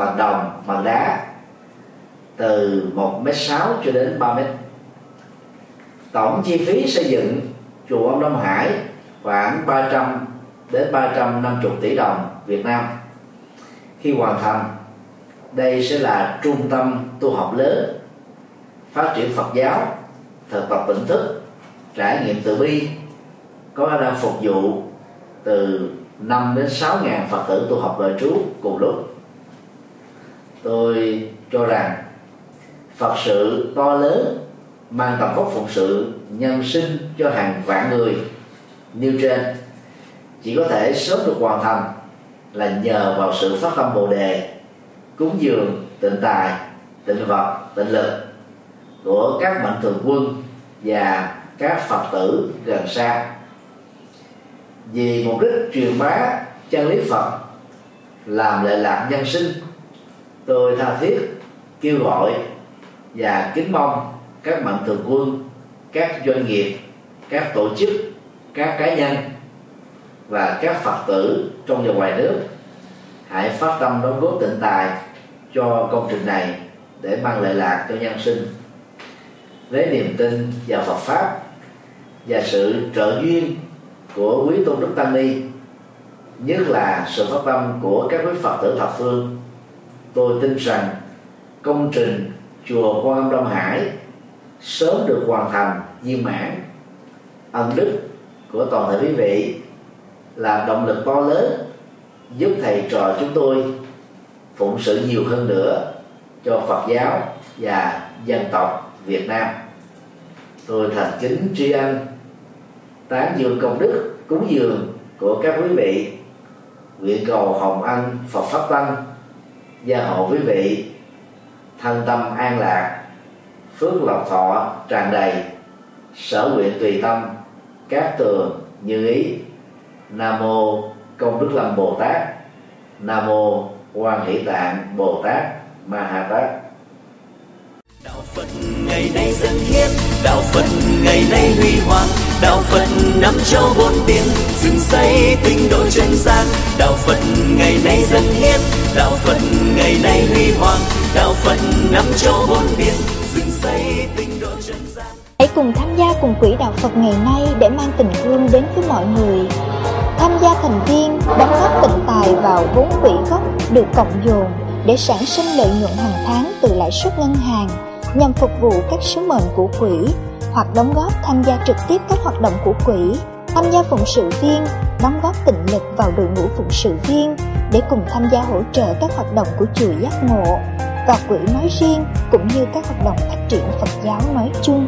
bằng đồng bằng đá từ 1 m sáu cho đến 3 mét. Tổng chi phí xây dựng chùa ông Đông Hải khoảng 300 đến 350 tỷ đồng Việt Nam. Khi hoàn thành, đây sẽ là trung tâm tu học lớn, phát triển Phật giáo, thực tập tỉnh thức, trải nghiệm từ bi, có khả năng phục vụ từ 5 đến 6 ngàn Phật tử tu học đời trú cùng lúc tôi cho rằng Phật sự to lớn mang tầm vóc phụng sự nhân sinh cho hàng vạn người. Nêu trên, chỉ có thể sớm được hoàn thành là nhờ vào sự phát tâm bồ đề, cúng dường, tịnh tài, tịnh vật, tịnh lực của các mạnh thường quân và các phật tử gần xa. Vì mục đích truyền bá chân lý phật, làm lệ lạc nhân sinh tôi tha thiết kêu gọi và kính mong các mạnh thường quân, các doanh nghiệp, các tổ chức, các cá nhân và các phật tử trong và ngoài nước hãy phát tâm đóng góp tịnh tài cho công trình này để mang lợi lạc cho nhân sinh. Lấy niềm tin vào Phật pháp và sự trợ duyên của quý tôn đức tăng ni, nhất là sự phát tâm của các quý phật tử thập phương tôi tin rằng công trình chùa quan âm đông hải sớm được hoàn thành viên mãn. Ân đức của toàn thể quý vị là động lực to lớn giúp thầy trò chúng tôi phụng sự nhiều hơn nữa cho Phật giáo và dân tộc Việt Nam. Tôi thành kính tri ân, tán dương công đức, cúng dường của các quý vị. Nguyện cầu hồng anh Phật pháp tăng gia hộ quý vị, thân tâm an lạc, phước lộc thọ tràn đầy, sở nguyện tùy tâm, các tường như ý. Nam mô công đức lâm bồ tát. Nam mô quan hỷ tạng bồ tát ma ha tát. Đạo phật ngày nay dân hiến, đạo phật ngày nay huy hoàng, đạo phật năm châu bốn biển, dựng xây tinh độ chân gian. Đạo phật ngày nay dân hiến đạo phật ngày nay huy hoàng, đạo phật năm châu bốn biển, dựng xây tinh độ trần gian. Hãy cùng tham gia cùng quỹ đạo phật ngày nay để mang tình thương đến với mọi người. Tham gia thành viên, đóng góp tịnh tài vào vốn quỹ gốc được cộng dồn để sản sinh lợi nhuận hàng tháng từ lãi suất ngân hàng nhằm phục vụ các sứ mệnh của quỹ hoặc đóng góp tham gia trực tiếp các hoạt động của quỹ tham gia phụng sự viên, đóng góp tịnh lực vào đội ngũ phụng sự viên để cùng tham gia hỗ trợ các hoạt động của chùa giác ngộ. Và quỹ nói riêng cũng như các hoạt động phát triển phật giáo nói chung.